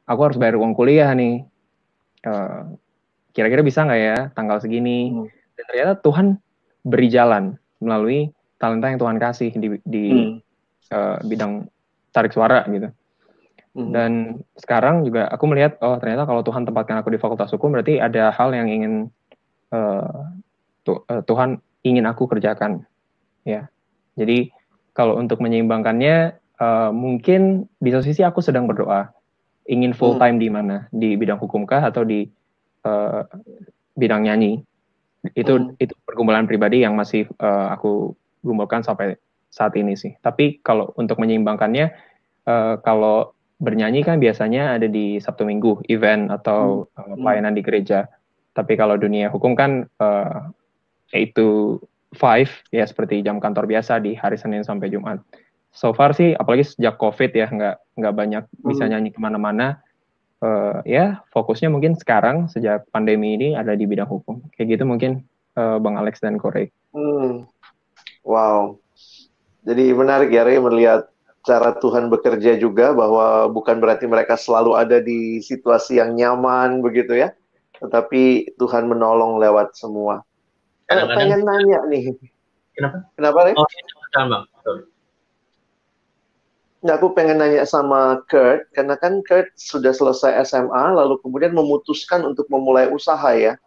aku harus bayar uang kuliah nih, uh, kira-kira bisa nggak ya tanggal segini? Hmm. Dan ternyata Tuhan beri jalan melalui talenta yang Tuhan kasih di, di hmm. uh, bidang tarik suara gitu. Hmm. Dan sekarang juga aku melihat, oh ternyata kalau Tuhan tempatkan aku di Fakultas Hukum, berarti ada hal yang ingin uh, Tuhan ingin aku kerjakan. Ya, jadi kalau untuk menyeimbangkannya, uh, mungkin di satu sisi aku sedang berdoa, ingin full hmm. time hmm. di mana, di bidang hukumkah atau di uh, bidang nyanyi. Itu hmm. itu pergumulan pribadi yang masih uh, aku gumulkan sampai saat ini sih. Tapi kalau untuk menyeimbangkannya, uh, kalau bernyanyi kan biasanya ada di Sabtu Minggu event atau hmm. uh, pelayanan di gereja. Tapi kalau dunia hukum kan uh, itu five ya seperti jam kantor biasa di hari Senin sampai Jumat. So far sih, apalagi sejak COVID ya nggak nggak banyak bisa hmm. nyanyi ke mana-mana. Uh, ya fokusnya mungkin sekarang sejak pandemi ini ada di bidang hukum. Kayak gitu mungkin uh, Bang Alex dan Korey. Hmm. Wow. Jadi menarik ya Ray melihat cara Tuhan bekerja juga bahwa bukan berarti mereka selalu ada di situasi yang nyaman begitu ya, tetapi Tuhan menolong lewat semua. Eh, pengen nanya nih. Kenapa? Kenapa nih? Oh, sama. Nah, aku pengen nanya sama Kurt, karena kan Kurt sudah selesai SMA, lalu kemudian memutuskan untuk memulai usaha ya.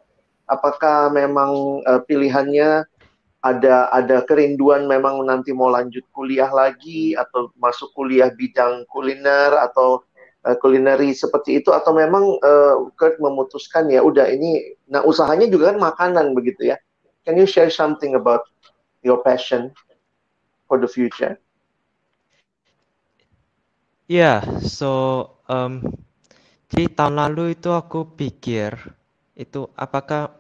Apakah memang uh, pilihannya ada ada kerinduan memang nanti mau lanjut kuliah lagi atau masuk kuliah bidang kuliner atau uh, kulineri seperti itu atau memang uh, Kurt memutuskan ya udah ini nah usahanya juga kan makanan begitu ya. Can you share something about your passion for the future? Ya, yeah, so um, di tahun lalu itu aku pikir itu apakah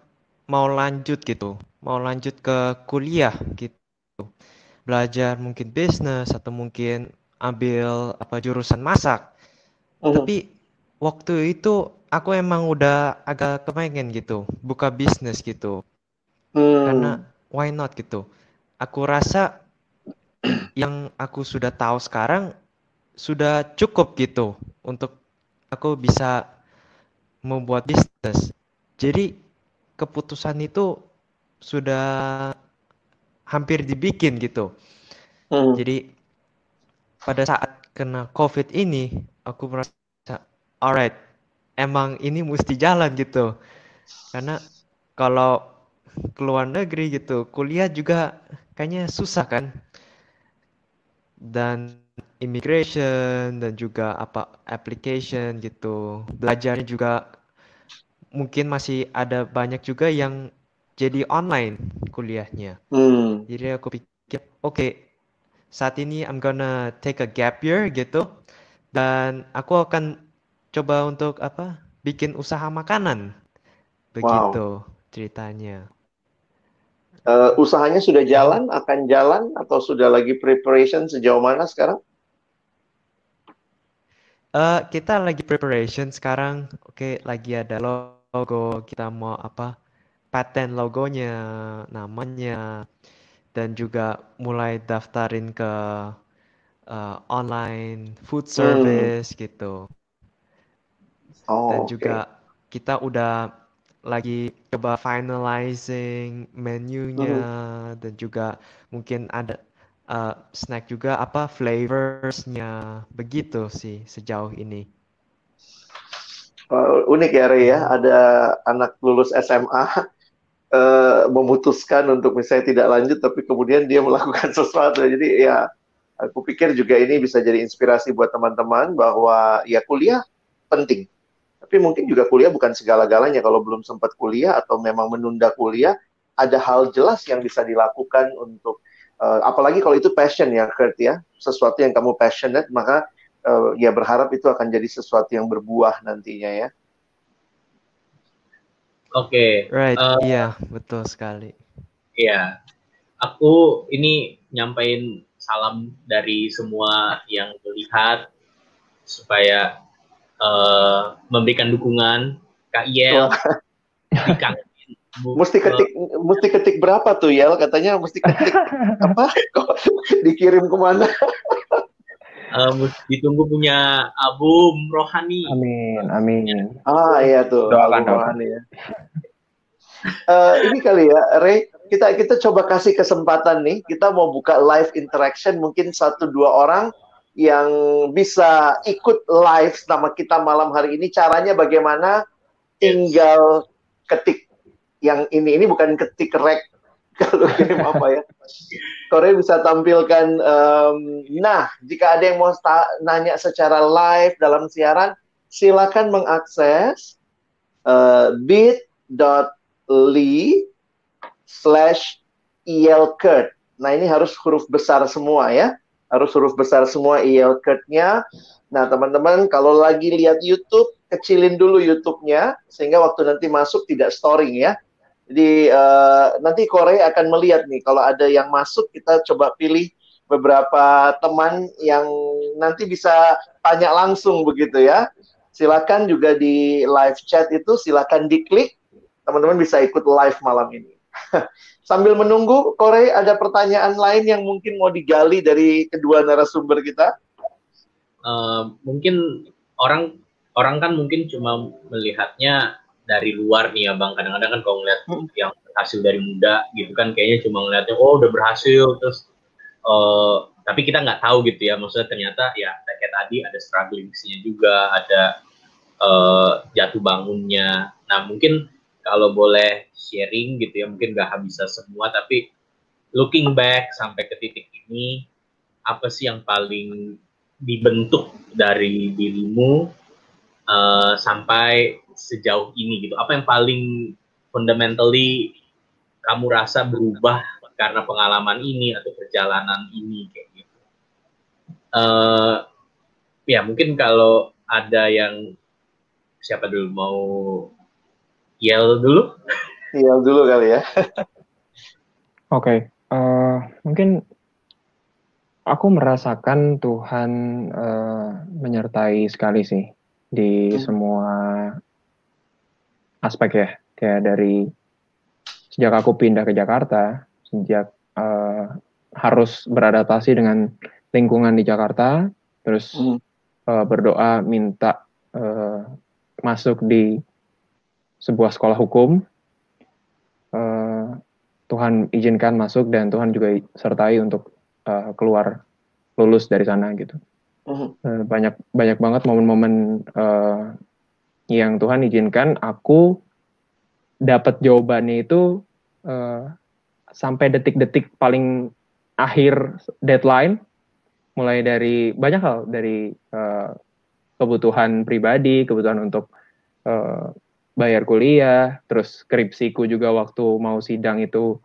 mau lanjut gitu mau lanjut ke kuliah gitu. Belajar mungkin bisnis atau mungkin ambil apa jurusan masak. Uh tapi waktu itu aku emang udah agak kepengen gitu buka bisnis gitu hmm. karena why not gitu aku rasa [clears throat] yang aku sudah tahu sekarang sudah cukup gitu untuk aku bisa membuat bisnis jadi keputusan itu sudah hampir dibikin gitu. Hmm. Jadi pada saat kena COVID ini, aku merasa, alright, emang ini mesti jalan gitu. Karena kalau keluar negeri gitu, kuliah juga kayaknya susah kan. Dan immigration dan juga apa application gitu. Belajarnya juga mungkin masih ada banyak juga yang jadi online kuliahnya. Hmm. Jadi aku pikir, oke, okay, saat ini I'm gonna take a gap year gitu, dan aku akan coba untuk apa? Bikin usaha makanan. Begitu wow. ceritanya. Uh, usahanya sudah jalan, akan jalan, atau sudah lagi preparation sejauh mana sekarang? Uh, kita lagi preparation sekarang. Oke, okay, lagi ada logo, kita mau apa paten logonya, namanya, dan juga mulai daftarin ke uh, online food Hmm. service gitu. Oh, Dan oke. juga kita udah lagi coba finalizing menunya Mhm. dan juga mungkin ada uh, snack juga apa flavorsnya begitu sih sejauh ini. Wah, unik ya Ray ya, ada anak lulus SMA [laughs] eh, memutuskan untuk misalnya tidak lanjut, tapi kemudian dia melakukan [laughs] sesuatu. Jadi ya, aku pikir juga ini bisa jadi inspirasi buat teman-teman bahwa ya kuliah penting. Tapi mungkin juga kuliah bukan segala-galanya. Kalau belum sempat kuliah atau memang menunda kuliah, ada hal jelas yang bisa dilakukan untuk, eh, apalagi kalau itu passion ya, Kurt ya, sesuatu yang kamu passionate, maka eh, ya berharap itu akan jadi sesuatu yang berbuah nantinya ya. Oke. Right, eh, iya, betul sekali. Iya, aku ini nyampein salam dari semua yang melihat supaya eh, memberikan dukungan Kak Yel. dikangenin. Mesti ketik, mesti ketik berapa tuh Yel? Katanya mesti ketik [laughs] apa? Kok dikirim ke mana? Eh, mus- ditunggu punya album rohani. Amin, amin. Ah iya tuh, Doakan, rohani ya. Eh, ini kali ya, Ray, kita kita coba kasih kesempatan nih. Kita mau buka live interaction, mungkin satu dua orang yang bisa ikut live sama kita malam hari ini. Caranya bagaimana? Tinggal ketik yang ini. Ini bukan ketik rek [laughs] kalau kirim apa ya. Korea bisa tampilkan. em, nah, jika ada yang mau nanya secara live dalam siaran, silakan mengakses uh, bit.ly slash elkert. Nah, ini harus huruf besar semua ya. Harus huruf besar semua elkert-nya. Nah, teman-teman, kalau lagi lihat YouTube, kecilin dulu YouTube-nya, sehingga waktu nanti masuk tidak storing ya. Jadi, eh, nanti Korea akan melihat nih, kalau ada yang masuk, kita coba pilih beberapa teman yang nanti bisa tanya langsung begitu ya. Silakan juga di live chat itu silakan diklik. Teman-teman bisa ikut live malam ini. [laughs] Sambil menunggu, Korea ada pertanyaan lain yang mungkin mau digali dari kedua narasumber kita? Eh, mungkin orang orang kan mungkin cuma melihatnya dari luar nih ya bang kadang-kadang kan kalau ngeliat yang berhasil dari muda gitu kan kayaknya cuma ngeliatnya oh udah berhasil. Terus eh, tapi kita nggak tahu gitu ya. Maksudnya ternyata ya kayak tadi ada strugglingsnya juga ada eh, jatuh bangunnya. Nah mungkin kalau boleh sharing gitu ya mungkin nggak bisa semua tapi looking back sampai ke titik ini apa sih yang paling dibentuk dari dirimu eh, sampai sejauh ini gitu? Apa yang paling fundamentally kamu rasa berubah karena pengalaman ini atau perjalanan ini kayak gitu? Eh, ya mungkin kalau ada yang siapa dulu mau yell dulu Yel dulu kali ya. Oke, eh, mungkin aku merasakan Tuhan eh, menyertai sekali sih di semua aspek ya. Kayak dari sejak aku pindah ke Jakarta, sejak eh, harus beradaptasi dengan lingkungan di Jakarta, terus eh, berdoa minta eh, masuk di sebuah sekolah hukum. Eh, Tuhan izinkan masuk dan Tuhan juga sertai untuk eh, keluar lulus dari sana gitu. Eh, banyak banyak banget momen-momen eh, yang Tuhan izinkan aku dapat jawabannya itu eh, sampai detik-detik paling akhir deadline mulai dari banyak hal dari eh, kebutuhan pribadi kebutuhan untuk eh, bayar kuliah terus skripsiku juga waktu mau sidang itu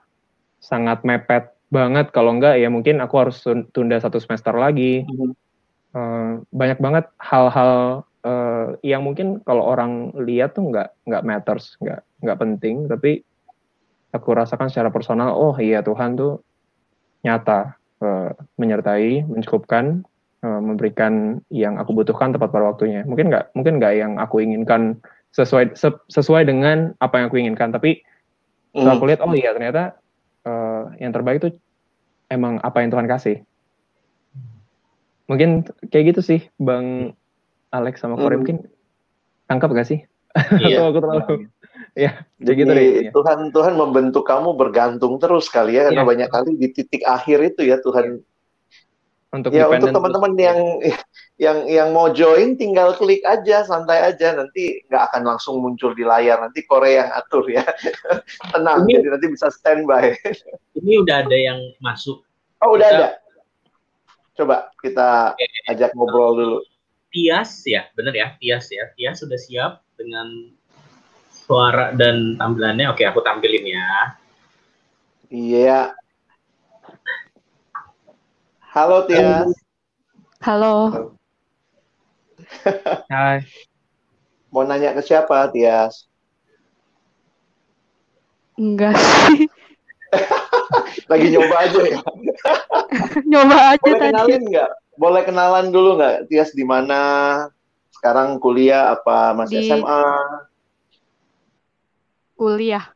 sangat mepet banget. Kalau enggak ya mungkin aku harus tun- tunda satu semester lagi. Eh, banyak banget hal-hal eh, yang mungkin kalau orang lihat tuh nggak nggak matters nggak nggak penting. Tapi aku rasakan secara personal oh iya Tuhan tuh nyata eh, menyertai mencukupkan memberikan yang aku butuhkan tepat pada waktunya. Mungkin nggak mungkin nggak yang aku inginkan sesuai se- sesuai dengan apa yang aku inginkan tapi setelah Hmm. aku lihat oh iya ternyata eh, yang terbaik itu emang apa yang Tuhan kasih mungkin kayak gitu sih bang Alex sama Corey Hmm. mungkin tangkap gak sih Iya. [laughs] atau aku terlalu [laughs] ya jadi gitu Jadi, deh intinya. Tuhan Tuhan membentuk kamu bergantung terus kali ya karena Iya. banyak kali di titik akhir itu ya Tuhan untuk ya untuk teman-teman yang yang yang mau join tinggal klik aja santai aja. Nanti nggak akan langsung muncul di layar. Nanti Korea yang atur ya. [laughs] Tenang Ini- jadi nanti bisa standby. [laughs] Ini udah ada yang masuk. oh udah Kita- ada. Coba kita ajak ngobrol dulu. Tias ya, bener ya, Tias ya. Tias sudah siap dengan suara dan tampilannya. Oke, aku tampilin ya. iya halo Tias Halo, [laughs] Hai. mau nanya ke siapa Tias enggak sih. [laughs] lagi nyoba aja ya [laughs] Nyoba aja boleh tadi. kenalin nggak boleh kenalan dulu nggak Tias di mana sekarang kuliah apa masih Di- SMA Kuliah.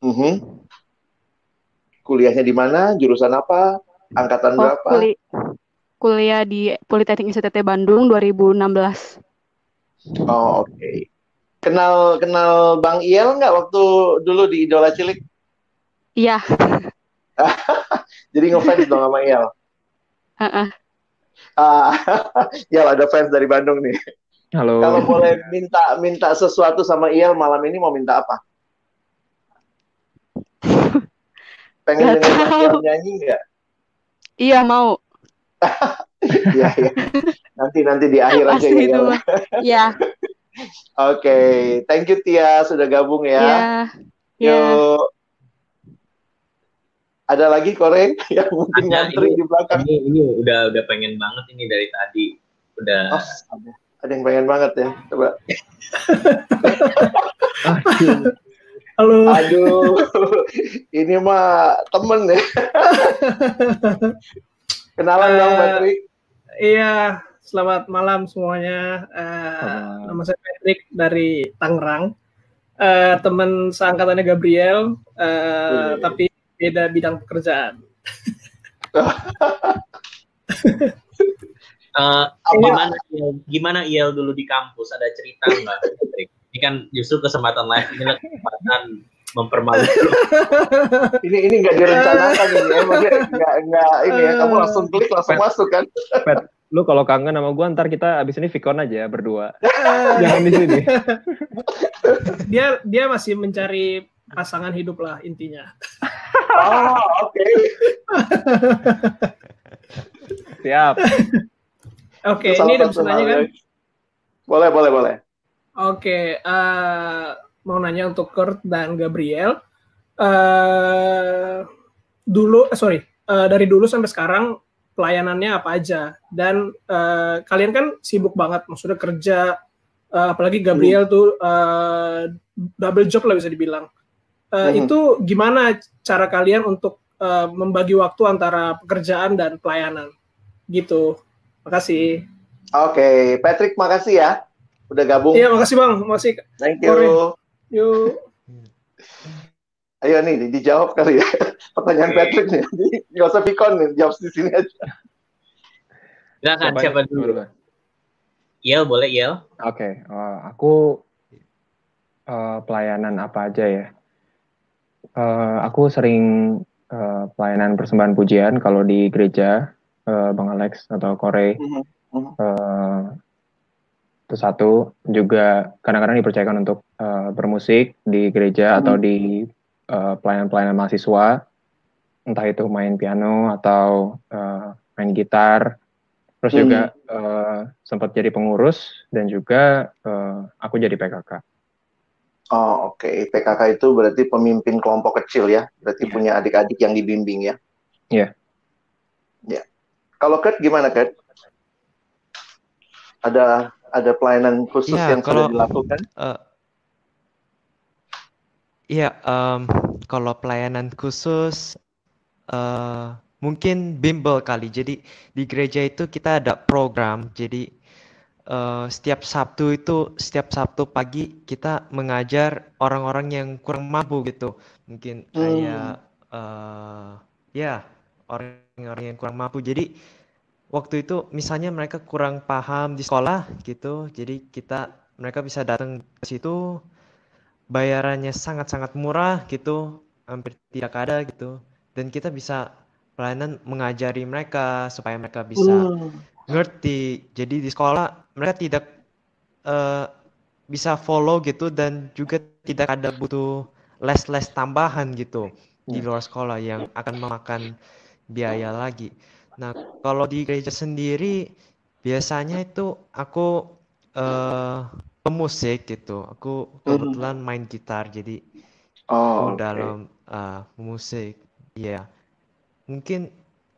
Mhm. Kuliahnya di mana? Jurusan apa? Angkatan Oh, berapa? kuli- kuliah di Politeknik ICTT Bandung 2016. Oh, oke. Kenal kenal Bang Iel nggak waktu dulu di Idola Cilik? Iya, [laughs] Jadi ngefans dong sama Iel. heeh. Ah, [laughs] Iel ada fans dari Bandung nih. halo Kalau boleh minta minta sesuatu sama Iel malam ini mau minta apa? [laughs] Pengen dengar. Iel nyanyi nggak? Iya mau. [laughs] Iya, iya. Nanti nanti di akhir aja Pasti ya. Iya, Oke, thank you Tia sudah gabung ya. iya. Iya. Yuk. Ada lagi koreng [laughs] yang mungkin Ada, ngantri ini- di belakang. Ini ini udah udah pengen banget ini dari tadi. Udah Oh, ada, ada yang pengen banget ya. Coba. [laughs] Halo. Aduh, ini mah temen ya. [laughs] Kenalan dong, Eh, Patrick. Iya, selamat malam semuanya. Eh, nama saya Patrick dari Tangerang. Eh, teman seangkatannya Gabriel, eh, Wih. tapi beda bidang pekerjaan. [laughs] Eh, gimana Iel, gimana Iel dulu di kampus? Ada cerita nggak? Patrick? Ini kan justru kesempatan live ini lah kesempatan mempermalukan. [laughs] Ini ini nggak direncanakan ini ya, maksudnya nggak nggak ini ya. Kamu langsung klik langsung masuk kan? Pet, lu kalau kangen sama gua ntar kita abis ini Vicon aja berdua [laughs] jangan di sini Dia dia masih mencari pasangan hidup lah intinya. Oh, oke. siap Oke, Itu ini udah bisa satu nanya hal kan? Boleh, boleh, boleh. Oke, eh, mau nanya untuk Kurt dan Gabriel. eh dulu, eh, sorry, eh, dari dulu sampai sekarang pelayanannya apa aja? Dan eh, kalian kan sibuk banget, maksudnya kerja, eh, apalagi Gabriel tuh eh, double job lah bisa dibilang. Eh, Mhm. Itu gimana cara kalian untuk eh, membagi waktu antara pekerjaan dan pelayanan? Gitu. Makasih. Oke, Patrick makasih ya. Udah gabung. Iya, makasih Bang. Makasih. Thank you. Yuk. Ayo nih, di- dijawab kali ya. [laughs] Pertanyaan Oke. Patrick nih. Nggak usah pikon nih, jawab di sini aja. Silakan Siapa- siapa dulu? Iel boleh Iel? Oke, eh, aku eh, pelayanan apa aja ya? Eh, aku sering eh, pelayanan persembahan pujian kalau di gereja, eh, Bang Alex atau Korey. Eh, itu satu. Juga kadang-kadang dipercayakan untuk eh, bermusik di gereja atau di eh, pelayanan-pelayanan mahasiswa, entah itu main piano atau eh, main gitar. Terus juga eh, sempat jadi pengurus dan juga eh, aku jadi PKK. Oh, oke. PKK itu berarti pemimpin kelompok kecil ya. Berarti punya adik-adik yang dibimbing ya. Iya. Ya. Kalau Kurt gimana, Kurt? Ada ada pelayanan khusus Ya, yang kalau- sudah dilakukan? Eh, Iya, em, kalau pelayanan khusus eh, mungkin bimbel kali. Jadi di gereja itu kita ada program. Jadi eh, setiap Sabtu itu setiap Sabtu pagi kita mengajar orang-orang yang kurang mampu gitu. Mungkin kayak eh, ya orang-orang yang kurang mampu. Jadi waktu itu misalnya mereka kurang paham di sekolah gitu. Jadi kita mereka bisa datang ke situ bayarannya sangat-sangat murah gitu, hampir tidak ada gitu. Dan kita bisa pelayanan mengajari mereka supaya mereka bisa Hmm. ngerti. Jadi di sekolah mereka tidak eh, bisa follow gitu dan juga tidak ada butuh les-les tambahan gitu di Hmm. luar sekolah yang akan memakan biaya lagi. Nah, kalau di gereja sendiri biasanya itu aku eh pemusik gitu. Aku kebetulan main gitar jadi Oh, aku oke. dalam eh, musik. Iya. Mungkin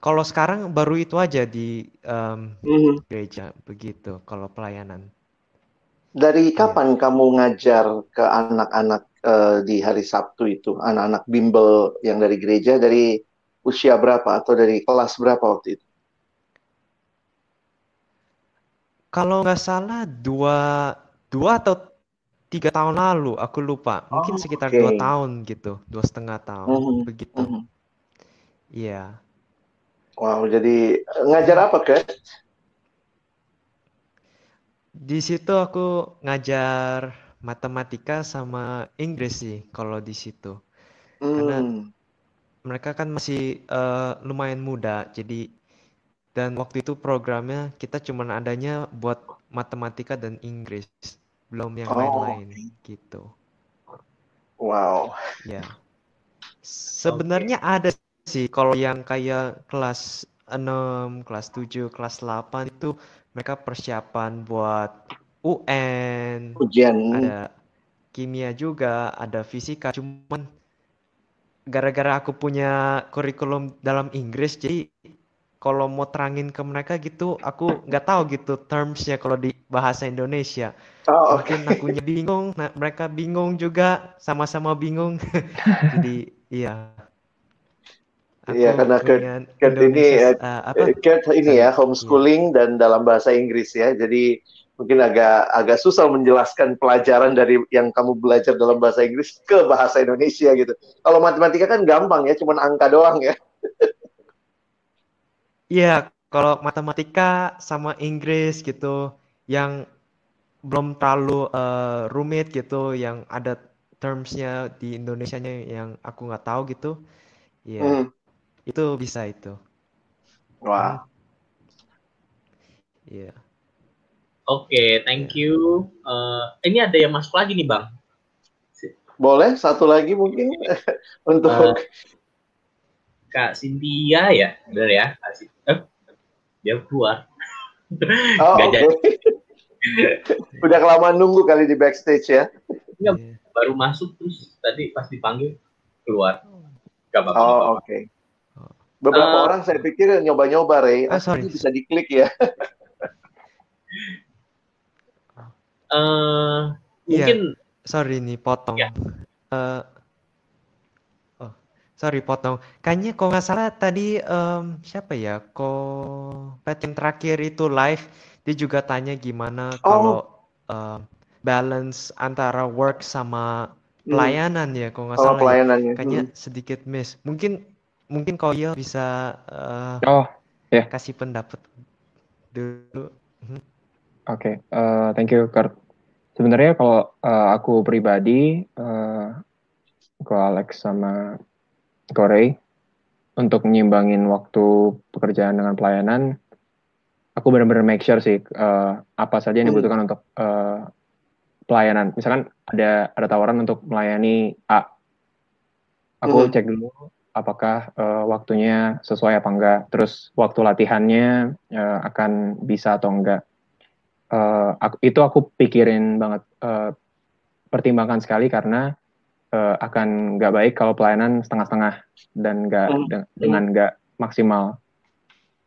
kalau sekarang baru itu aja di em, Mhm. gereja begitu kalau pelayanan. Dari Iya. kapan kamu ngajar ke anak-anak eh, di hari Sabtu itu, anak-anak bimbel yang dari gereja dari usia berapa atau dari kelas berapa waktu itu? Kalau nggak salah dua dua atau tiga tahun lalu, aku lupa. Mungkin Oh, sekitar dua oke. tahun gitu, dua setengah tahun Mhm, begitu. mhm. Iya. Wow, jadi eh, ngajar apa, Kak? Di situ aku ngajar matematika sama Inggris sih kalau di situ. Karena Hmm. Mereka kan masih eh, lumayan muda, jadi dan waktu itu programnya kita cuman adanya buat matematika dan Inggris, belum yang Oh, lain-lain gitu. wow. Ya. Sebenarnya ada sih kalau yang kayak kelas 6, kelas 7, kelas 8 itu mereka persiapan buat UN, Ujian. ada kimia juga, ada fisika. Cuman gara-gara aku punya kurikulum dalam Inggris, jadi kalau mau terangin ke mereka gitu, aku nggak tahu gitu termsnya kalau di bahasa Indonesia. Oh, oke. Mungkin akunya bingung, nah, mereka bingung juga, sama-sama bingung. [laughs] Jadi iya, Iya, aku karena Kurt, Kurt ini eh, apa? Kurt ini ya Iya. homeschooling dan dalam bahasa Inggris ya. Jadi mungkin agak agak susah menjelaskan pelajaran dari yang kamu belajar dalam bahasa Inggris ke bahasa Indonesia gitu. Kalau matematika kan gampang ya, cuman angka doang ya. Iya, kalau matematika sama Inggris gitu, yang belum terlalu eh, rumit gitu, yang ada termsnya di Indonesianya yang aku nggak tahu gitu, ya Hmm. itu bisa itu. Wah. Iya. Oke, thank you. Eh, ini ada yang masuk lagi nih, Bang. Boleh satu lagi mungkin [laughs] untuk Eh, Kak Cynthia ya, bener ya? Kak eh, dia keluar. [laughs] Oh, oke. jadi. Udah kelamaan nunggu kali di backstage ya. Dia baru masuk terus tadi pas dipanggil keluar. Gak apa-apa. Oh, oke. Beberapa Eh, orang saya pikir nyoba-nyoba, Ray. Ah, sorry. bisa diklik ya. [laughs] eh, Iya, mungkin sorry nih potong. ya. Eh, oh, sorry potong. Kayaknya kalau nggak salah tadi em, siapa ya? Kok yang terakhir itu live, dia juga tanya gimana kalau Oh, em, balance antara work sama hmm. pelayanan ya, kalau nggak Sama salah ya. pelayanannya. Kayaknya Hmm. sedikit miss. Mungkin mungkin kalau iya bisa eh, Oh, ya. kasih pendapat dulu. Mhm. Oke, eh, thank you, Kurt. Sebenarnya kalau eh, aku pribadi, eh, ke Alex sama Corey, untuk nyimbangin waktu pekerjaan dengan pelayanan, aku benar-benar make sure sih eh, apa saja yang Hmm. dibutuhkan untuk eh, pelayanan. Misalkan ada ada tawaran untuk melayani A, aku Hmm. cek dulu apakah eh, waktunya sesuai apa enggak, terus waktu latihannya eh, akan bisa atau enggak. Eh, aku- itu aku pikirin banget, eh, pertimbangkan sekali karena eh, akan nggak baik kalau pelayanan setengah-setengah dan nggak Hmm. de- dengan nggak maksimal.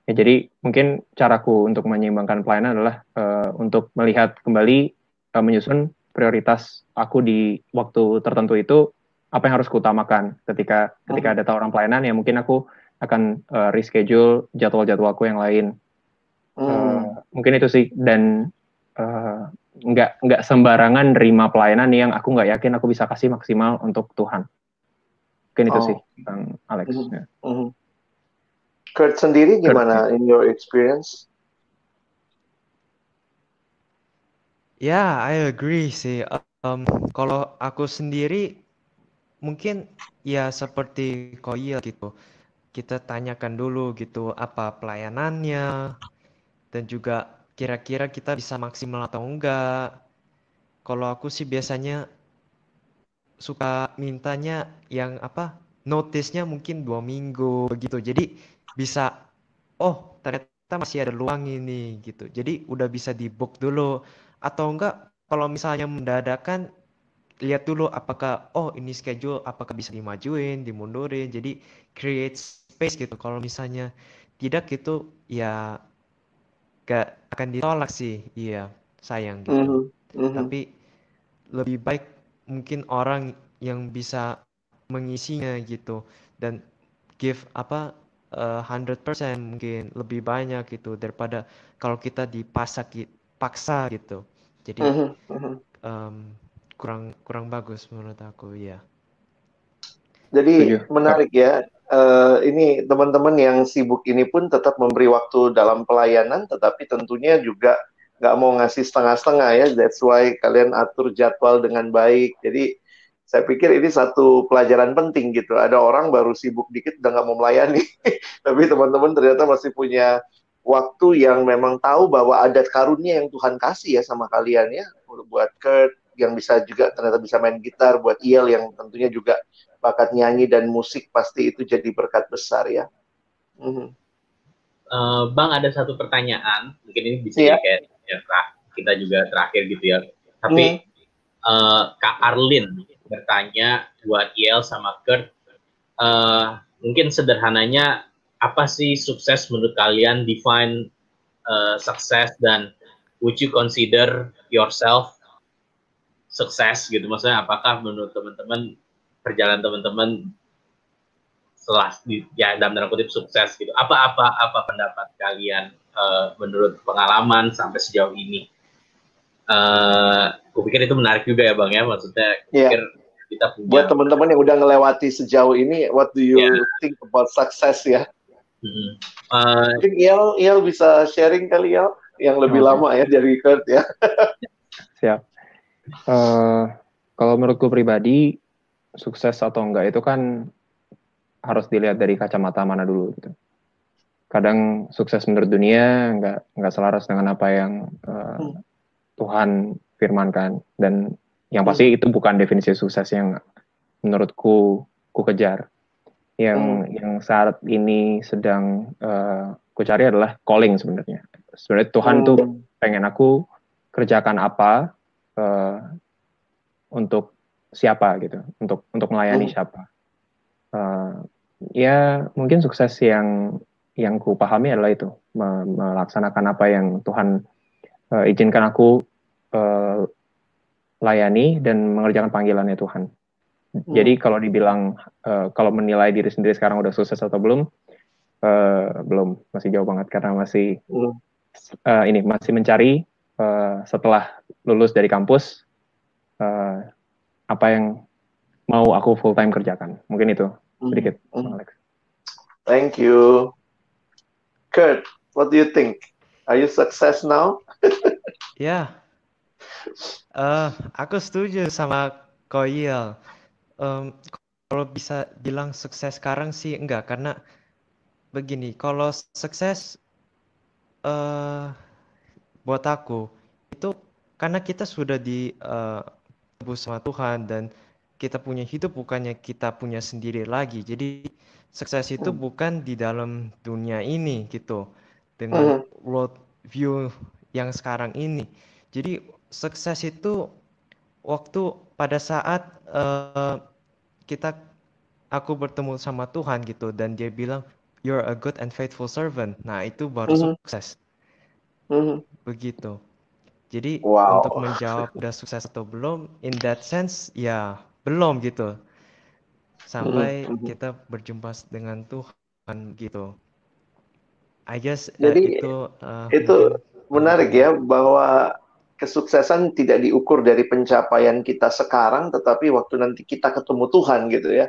Ya, jadi mungkin caraku untuk menyeimbangkan pelayanan adalah eh, untuk melihat kembali eh, menyusun prioritas aku di waktu tertentu itu apa yang harus kuutamakan ketika ketika ada tawaran pelayanan ya mungkin aku akan eh, reschedule jadwal-jadwalku yang lain. Hmm. Mungkin itu sih dan eh, nggak nggak sembarangan nerima pelayanan yang aku nggak yakin aku bisa kasih maksimal untuk Tuhan. Mungkin itu Oh. sih, Bang Alex. Mhm. ya. Mhm. Kurt sendiri gimana in your experience? Ya, I agree sih. Um, kalau aku sendiri mungkin ya seperti Koil gitu. Kita tanyakan dulu gitu apa pelayanannya dan juga kira-kira kita bisa maksimal atau enggak. Kalau aku sih biasanya suka mintanya yang apa notice-nya mungkin dua minggu begitu. Jadi bisa oh ternyata masih ada luang ini gitu. Jadi udah bisa di book dulu atau enggak kalau misalnya mendadakan lihat dulu apakah oh ini schedule apakah bisa dimajuin, dimundurin. Jadi create space gitu. Kalau misalnya tidak gitu ya gak akan ditolak sih. Iya, sayang gitu. Mhm, mhm. Tapi lebih baik mungkin orang yang bisa mengisinya gitu dan give apa eh, 100% mungkin lebih banyak gitu daripada kalau kita dipasak gi- paksa gitu. Jadi Mhm, mhm. em, kurang kurang bagus menurut aku ya. Jadi Setuju. menarik ya. Eh, ini teman-teman yang sibuk ini pun tetap memberi waktu dalam pelayanan, tetapi tentunya juga nggak mau ngasih setengah-setengah ya. That's why kalian atur jadwal dengan baik. Jadi saya pikir ini satu pelajaran penting gitu. Ada orang baru sibuk dikit udah nggak mau melayani, [laughs] tapi teman-teman ternyata masih punya waktu yang memang tahu bahwa ada karunia yang Tuhan kasih ya sama kalian ya. Buat Kurt yang bisa juga ternyata bisa main gitar, buat Iel yang tentunya juga bakat nyanyi dan musik pasti itu jadi berkat besar ya. Mhm. Eh, Bang ada satu pertanyaan, mungkin ini bisa jadi kayak ya, kita juga terakhir gitu ya. Tapi eh, Kak Arlin bertanya buat Yel sama Kurt, eh, mungkin sederhananya apa sih sukses menurut kalian? Define eh, sukses dan would you consider yourself sukses gitu? Maksudnya apakah menurut teman-teman perjalanan teman-teman setelah di, ya dalam tanda kutip sukses gitu. Apa apa apa pendapat kalian eh, menurut pengalaman sampai sejauh ini? Eh, aku pikir itu menarik juga ya bang ya. Maksudnya Iya. pikir kita punya. Buat teman-teman yang udah ngelewati sejauh ini, what do you Iya. think about success ya? Mm. Eh, Mungkin Iel, Iel bisa sharing kali Iel yang lebih Oke. lama ya dari Kurt ya. Siap. Eh, kalau menurutku pribadi, sukses atau enggak itu kan harus dilihat dari kacamata mana dulu gitu. Kadang sukses menurut dunia enggak enggak selaras dengan apa yang eh, Tuhan firmankan dan yang pasti itu bukan definisi sukses yang menurutku ku kejar. Yang yang saat ini sedang eh, ku cari adalah calling sebenarnya. Sebenarnya Tuhan tuh pengen aku kerjakan apa eh, untuk siapa gitu, untuk untuk melayani Hmm. siapa. Eh, ya mungkin sukses yang yang ku pahami adalah itu me- melaksanakan apa yang Tuhan eh, izinkan aku eh, layani dan mengerjakan panggilannya Tuhan. Jadi kalau dibilang eh, kalau menilai diri sendiri sekarang udah sukses atau belum, eh, belum masih jauh banget karena masih Hmm. eh, ini masih mencari eh, setelah lulus dari kampus apa yang mau aku full time kerjakan. Mungkin itu sedikit, Bang Alex. Thank you. Kurt, what do you think? Are you success now? [laughs] Ya, Eh, aku setuju sama Koil. Em, kalau bisa bilang sukses sekarang sih enggak, karena begini, kalau sukses eh buat aku itu karena kita sudah di eh, tebus sama Tuhan dan kita punya hidup bukannya kita punya sendiri lagi. Jadi sukses itu bukan di dalam dunia ini gitu dengan world view yang sekarang ini. Jadi sukses itu waktu pada saat eh, kita aku bertemu sama Tuhan gitu dan dia bilang you're a good and faithful servant. Nah, itu baru Mhm. sukses. Mhm. Begitu. Jadi Wow. untuk menjawab udah sukses atau belum, in that sense ya belum gitu. Sampai mhm. kita berjumpa dengan Tuhan gitu. I guess eh, Jadi itu eh, itu mungkin menarik ya bahwa kesuksesan tidak diukur dari pencapaian kita sekarang, tetapi waktu nanti kita ketemu Tuhan gitu ya.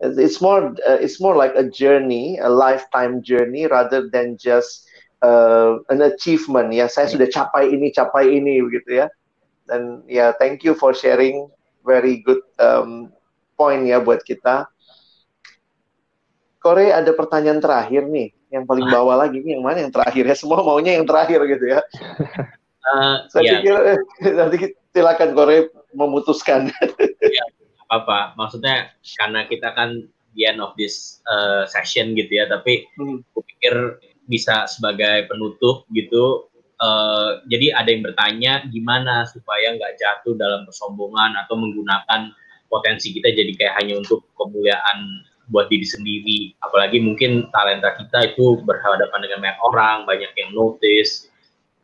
It's more uh, it's more like a journey, a lifetime journey rather than just uh, an achievement ya. Saya sudah capai ini, capai ini begitu ya. Dan ya thank you for sharing very good um, point ya buat kita. Kore ada pertanyaan terakhir nih, yang paling bawah lagi nih yang mana yang terakhir ya? Semua maunya yang terakhir gitu ya. Uh, [laughs] Saya ya. pikir eh, nanti silakan Kore memutuskan. ya, apa maksudnya karena kita kan the end of this uh, session gitu ya tapi Hmm. aku pikir bisa sebagai penutup gitu uh, jadi ada yang bertanya gimana supaya nggak jatuh dalam kesombongan atau menggunakan potensi kita jadi kayak hanya untuk kemuliaan buat diri sendiri. Apalagi mungkin talenta kita itu berhadapan dengan banyak orang banyak yang notice.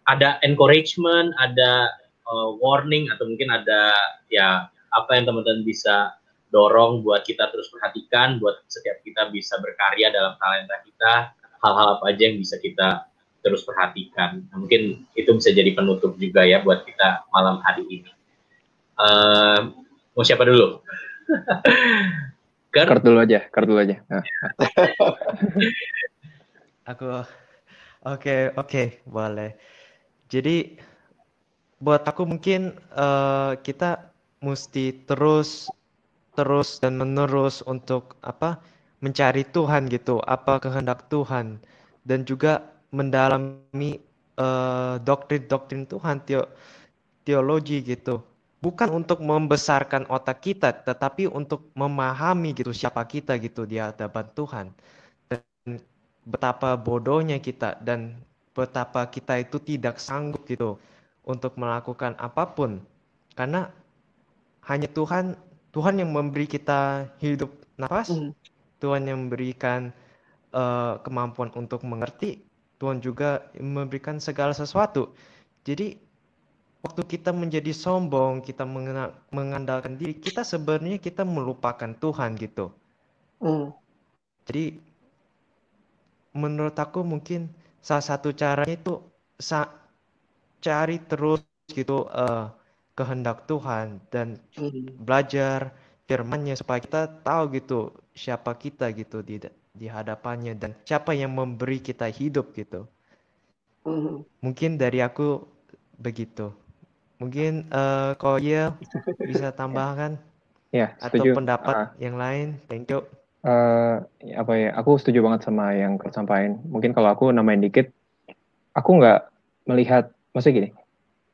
Ada encouragement ada uh, warning atau mungkin ada ya apa yang teman-teman bisa dorong buat kita terus perhatikan, buat setiap kita bisa berkarya dalam talenta kita, hal-hal apa aja yang bisa kita terus perhatikan. Nah, mungkin itu bisa jadi penutup juga ya buat kita malam hari ini. Eh, mau siapa dulu? [laughs] Kurt dulu aja, Kurt dulu aja. Nah. [laughs] Aku oke oke boleh. Jadi buat aku mungkin eh, kita mesti terus terus dan menerus untuk apa mencari Tuhan gitu, apa kehendak Tuhan dan juga mendalami eh, doktrin-doktrin Tuhan, teo- teologi gitu. Bukan untuk membesarkan otak kita, tetapi untuk memahami gitu siapa kita gitu di hadapan Tuhan. Dan betapa bodohnya kita dan betapa kita itu tidak sanggup gitu untuk melakukan apa pun. Karena hanya Tuhan Tuhan yang memberi kita hidup nafas, Tuhan yang memberikan eh, kemampuan untuk mengerti, Tuhan juga memberikan segala sesuatu. Jadi waktu kita menjadi sombong, kita mengandalkan diri, kita sebenarnya kita melupakan Tuhan gitu. Hmm. Jadi menurut aku mungkin salah satu caranya itu sa- cari terus gitu eh, kehendak Tuhan dan belajar firman-Nya supaya kita tahu gitu siapa kita gitu di di hadapannya dan siapa yang memberi kita hidup gitu. Hmm. Mungkin dari aku begitu. Mungkin eh kalau iya bisa tambahkan Ya, atau setuju. pendapat Ah. yang lain. Thank you. Eh, apa ya? Aku setuju banget sama yang Kurt sampaikan. Mungkin kalau aku namain dikit, aku nggak melihat, maksudnya gini,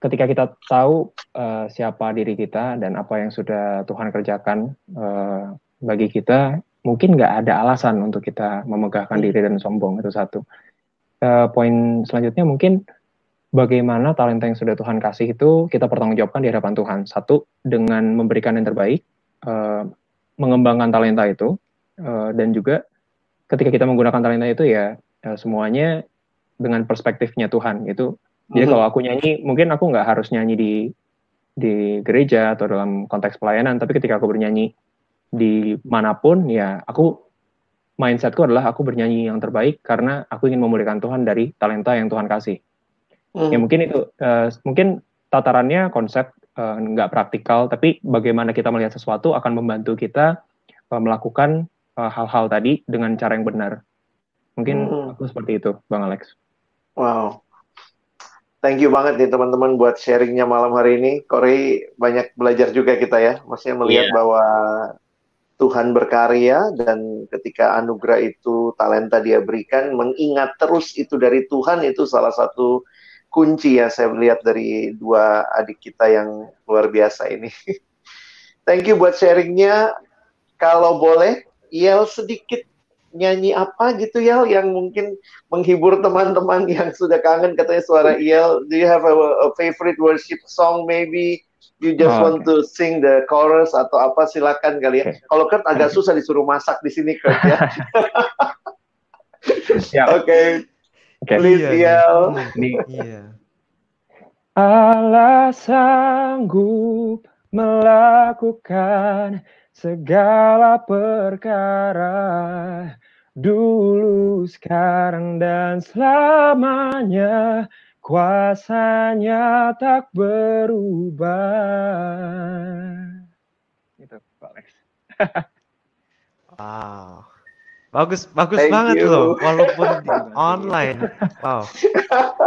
ketika kita tahu eh, siapa diri kita dan apa yang sudah Tuhan kerjakan eh, bagi kita, mungkin nggak ada alasan untuk kita memegahkan diri dan sombong itu satu. Eh, poin selanjutnya mungkin bagaimana talenta yang sudah Tuhan kasih itu kita pertanggungjawabkan di hadapan Tuhan. Satu dengan memberikan yang terbaik, eh, mengembangkan talenta itu, eh, dan juga ketika kita menggunakan talenta itu ya eh, semuanya dengan perspektifnya Tuhan itu. Jadi Mhm. kalau aku nyanyi, mungkin aku nggak harus nyanyi di di gereja atau dalam konteks pelayanan, tapi ketika aku bernyanyi di mana pun, ya aku mindsetku adalah aku bernyanyi yang terbaik karena aku ingin memuliakan Tuhan dari talenta yang Tuhan kasih. Ya Hmm. mungkin itu, eh, mungkin tatarannya konsep eh, nggak praktikal, tapi bagaimana kita melihat sesuatu akan membantu kita eh, melakukan hal-hal tadi dengan cara yang benar. Mungkin Hmm. aku seperti itu, Bang Alex. Wow. Thank you banget nih teman-teman buat sharingnya malam hari ini. Korey banyak belajar juga kita ya. Maksudnya melihat Iya. bahwa Tuhan berkarya dan ketika anugerah itu talenta dia berikan, mengingat terus itu dari Tuhan itu salah satu kunci ya saya melihat dari dua adik kita yang luar biasa ini. [laughs] Thank you buat sharingnya. Kalau boleh, Yel sedikit nyanyi apa gitu ya yang mungkin menghibur teman-teman yang sudah kangen katanya suara Iel. Do you have a, a favorite worship song maybe? You just Oh, want to sing the chorus atau apa silakan kali ya. Kalau Kurt agak susah disuruh masak di sini Kurt ya. [laughs] Ya. Oke. Oke. Please Iel. Ini Iya. Allah sanggup melakukan segala perkara dulu, sekarang, dan selamanya kuasanya tak berubah. Gitu, Pak Alex. [laughs] Wow. Bagus, bagus Thank banget you. loh, walaupun [laughs] online. Wow. [laughs]